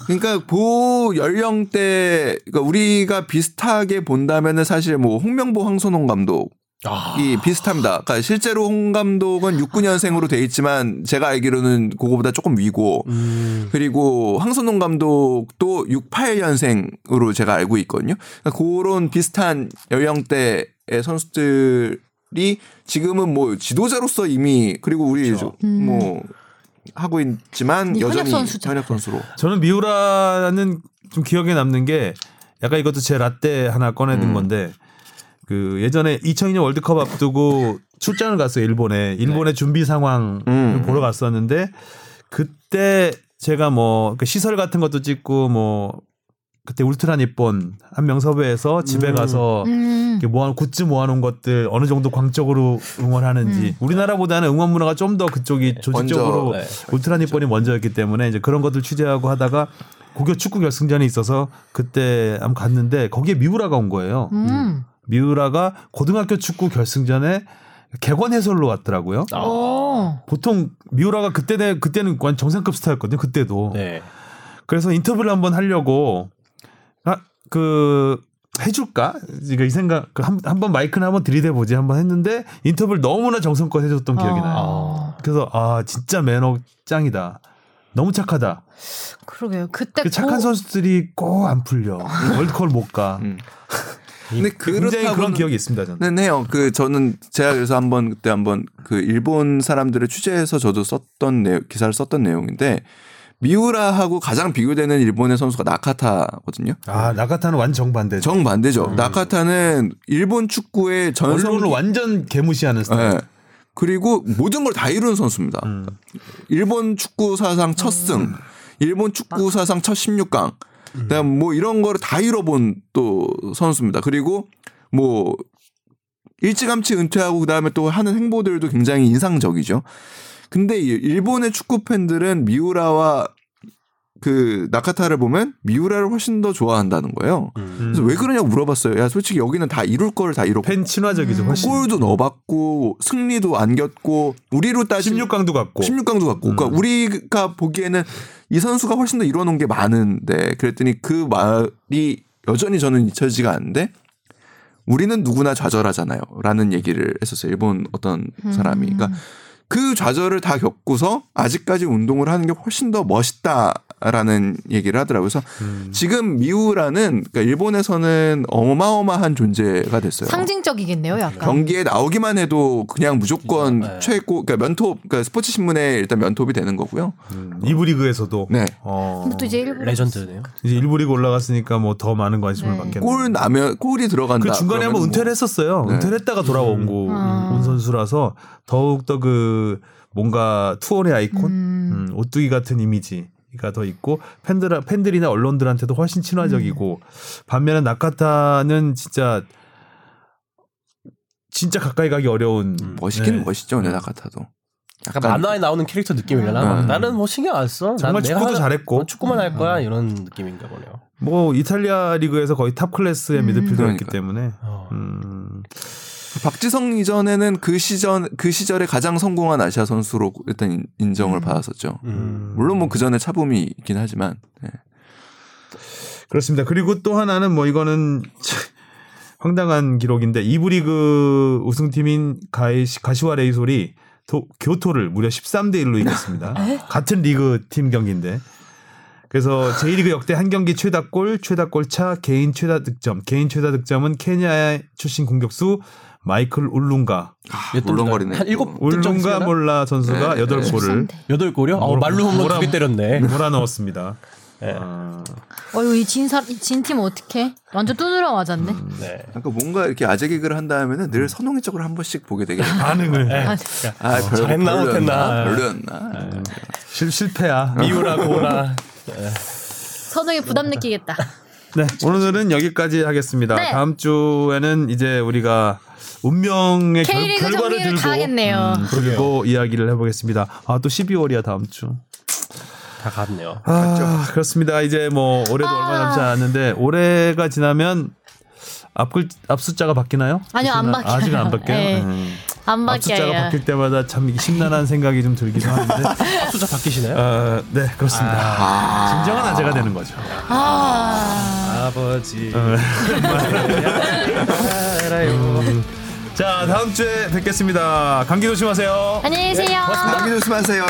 그러니까 보 연령대 그러니까 우리가 비슷하게 본다면은 사실 뭐 홍명보 황선홍 감독 아. 이 비슷합니다. 그러니까 실제로 홍 감독은 69년생으로 돼 있지만 제가 알기로는 그거보다 조금 위고 음. 그리고 황선홍 감독도 68년생으로 제가 알고 있거든요. 그러니까 그런 비슷한 연령대의 선수들이 지금은 뭐 지도자로서 이미 그리고 우리 저- 뭐 하고 있지만 여전히 선수죠. 현역 선수로 저는 미우라는 좀 기억에 남는 게 약간 이것도 제 라떼 하나 꺼내든 음. 건데 그 예전에 2002년 월드컵 앞두고 출장을 갔어요 일본에 일본의 준비 상황을 음. 보러 갔었는데 그때 제가 뭐그 시설 같은 것도 찍고 뭐 그때 울트라 니폰 한명 섭외해서 집에 가서 음. 모아 굿즈 모아놓은 것들 어느 정도 광적으로 응원하는지 우리나라보다는 응원 문화가 좀 더 그쪽이 조직적으로 먼저, 네. 울트라 니폰이 먼저였기 때문에 이제 그런 것들 취재하고 하다가 고교 축구 결승전이 있어서 그때 한번 갔는데 거기에 미우라가 온 거예요. 음. 미우라가 고등학교 축구 결승전에 객원 해설로 왔더라고요. 아. 어. 보통 미우라가 그때 그때는 완 정상급 스타였거든요. 그때도. 네. 그래서 인터뷰를 한번 하려고 아, 그 해줄까? 그러니까 이 생각 그한 한번 마이크는 한번 들이대 보지 한번 했는데 인터뷰를 너무나 정성껏 해줬던 기억이 나요. 어. 그래서 아 진짜 매너 짱이다. 너무 착하다. 그러게요. 그때 그 착한 고- 선수들이 꼭 안 풀려. 월드컵을 못 가. 음. 근데 굉장히 그런 기억이 있습니다. 저는. 는 해요. 그 저는 제가 그래서 한번 그때 한번 그 일본 사람들을 취재해서 저도 썼던 내 기사를 썼던 내용인데 미우라하고 가장 비교되는 일본의 선수가 나카타거든요. 아 나카타는 완전 정반대. 정 반대죠. 나카타는 일본 축구의 전성 언론을 완전 개무시하는 스타일. 예. 그리고 모든 걸 다 이루는 선수입니다. 음. 일본 축구 사상 첫 승, 일본 축구 사상 첫 16강, 그다음 뭐 이런 거를 다 이뤄본 또 선수입니다. 그리고 뭐 일찌감치 은퇴하고 그다음에 또 하는 행보들도 굉장히 인상적이죠. 근데 이 일본의 축구 팬들은 미우라와 그 나카타를 보면 미우라를 훨씬 더 좋아한다는 거예요. 그래서 왜 그러냐고 물어봤어요. 야 솔직히 여기는 다 이룰 걸 다 이뤘고 팬 친화적이죠 훨씬. 골도 넣어봤고 승리도 안겼고 우리로 따지면 16강도 갔고. 16강도 갔고. 그러니까 우리가 보기에는 이 선수가 훨씬 더 이뤄놓은 게 많은데 그랬더니 그 말이 여전히 저는 잊혀지지가 않는데 우리는 누구나 좌절하잖아요. 라는 얘기를 했었어요. 일본 어떤 사람이. 그러니까 그 좌절을 다 겪고서 아직까지 운동을 하는 게 훨씬 더 멋있다 라는 얘기를 하더라고요. 그래서 지금 미우라는 그러니까 일본에서는 어마어마한 존재가 됐어요. 상징적이겠네요, 약간. 경기에 나오기만 해도 그냥 무조건 네. 최고 그러니까 면톱 그러니까 스포츠 신문에 일단 면톱이 되는 거고요. 음, 이부 리그에서도. 네. 어. 근데 또 이제 일본 레전드네요. 이제 일부 리그 올라갔으니까 뭐 더 많은 관심을 네. 받겠네. 골 나면 골이 들어간다. 그 중간에 한번 그러면 은퇴를 뭐 했었어요. 네. 은퇴를 했다가 돌아온 거, 아. 온 선수라서 더욱 더그 뭔가 투혼의 아이콘, 음. 음, 오뚜기 같은 이미지 가더 있고 팬들 팬들이나 언론들한테도 훨씬 친화적이고 반면에 나카타는 진짜 진짜 가까이 가기 어려운 멋있긴 네. 멋있죠, 내나 같아도. 약간 만화에 나오는 캐릭터 느낌이려나? 음. 나는 뭐 신경 안 써. 난 정말 축구도 잘했고. 음. 어, 축구만 할 거야 이런 느낌인가 보네요. 뭐 이탈리아 리그에서 거의 탑 클래스의 음. 미드필더였기 그러니까. 때문에 어. 음, 박지성 이전에는 그 시전 그 시절에 가장 성공한 아시아 선수로 일단 인- 인정을 받았었죠. 음. 물론 뭐 그 전에 차붐이 있긴 하지만 네. 그렇습니다. 그리고 또 하나는 뭐 이거는 참 황당한 기록인데 이부 리그 우승팀인 가이시, 가시와 레이솔이 도- 교토를 무려 13대 1로 이겼습니다. 같은 리그 팀 경기인데. 그래서 J1리그 역대 한 경기 최다 골, 최다 골차, 개인 최다 득점. 개인 최다 득점은 케냐 출신 공격수 마이클 올룽가. 몇 점? 울렁거리네. 한 일곱 올룽가 몰라 선수가 네, 여덟 네. 골을 13대. 여덟 골이요? 어, 말로 홈런 두개 때렸네. 몰아 넣었습니다. 네. 아, 어휴, 이 진사, 이진팀 어떡해? 완전 두드려 맞았네. 네. 그러니까 뭔가 이렇게 아재 개그를 한다면은 늘 선홍이 쪽으로 한 번씩 보게 되게. 반응을 아, 아, 별거 잘했나 별로였나? 못했나. 별로였나? 실, 실패야. 미우라 고나. 선우이 부담 느끼겠다. 네, 오늘은 여기까지 하겠습니다. 네. 다음 주에는 이제 우리가 운명의 결, K리그 결 과를 정리를 들고 다 하겠네요. 음, 그리고 이야기를 해보겠습니다. 아 또 12월이야 다음 주. 다 갔네요. 아 그렇습니다. 이제 뭐 올해도 아. 얼마 남지 않았는데 올해가 지나면 앞글 앞 숫자가 바뀌나요? 아니요, 안 바뀌어요. 아직은 안 바뀌어요. 네. 음. 안앞 숫자가. 바뀔 때마다 참 심란한 생각이 좀 들기도 하는데. 숫자 바뀌시나요? 어, 네 그렇습니다. 진정한 아재가 되는 거죠. 아. 아버지. 어. 음. 자 다음 주에 뵙겠습니다. 감기 조심하세요. 안녕히 계세요. 남기 조심하세요.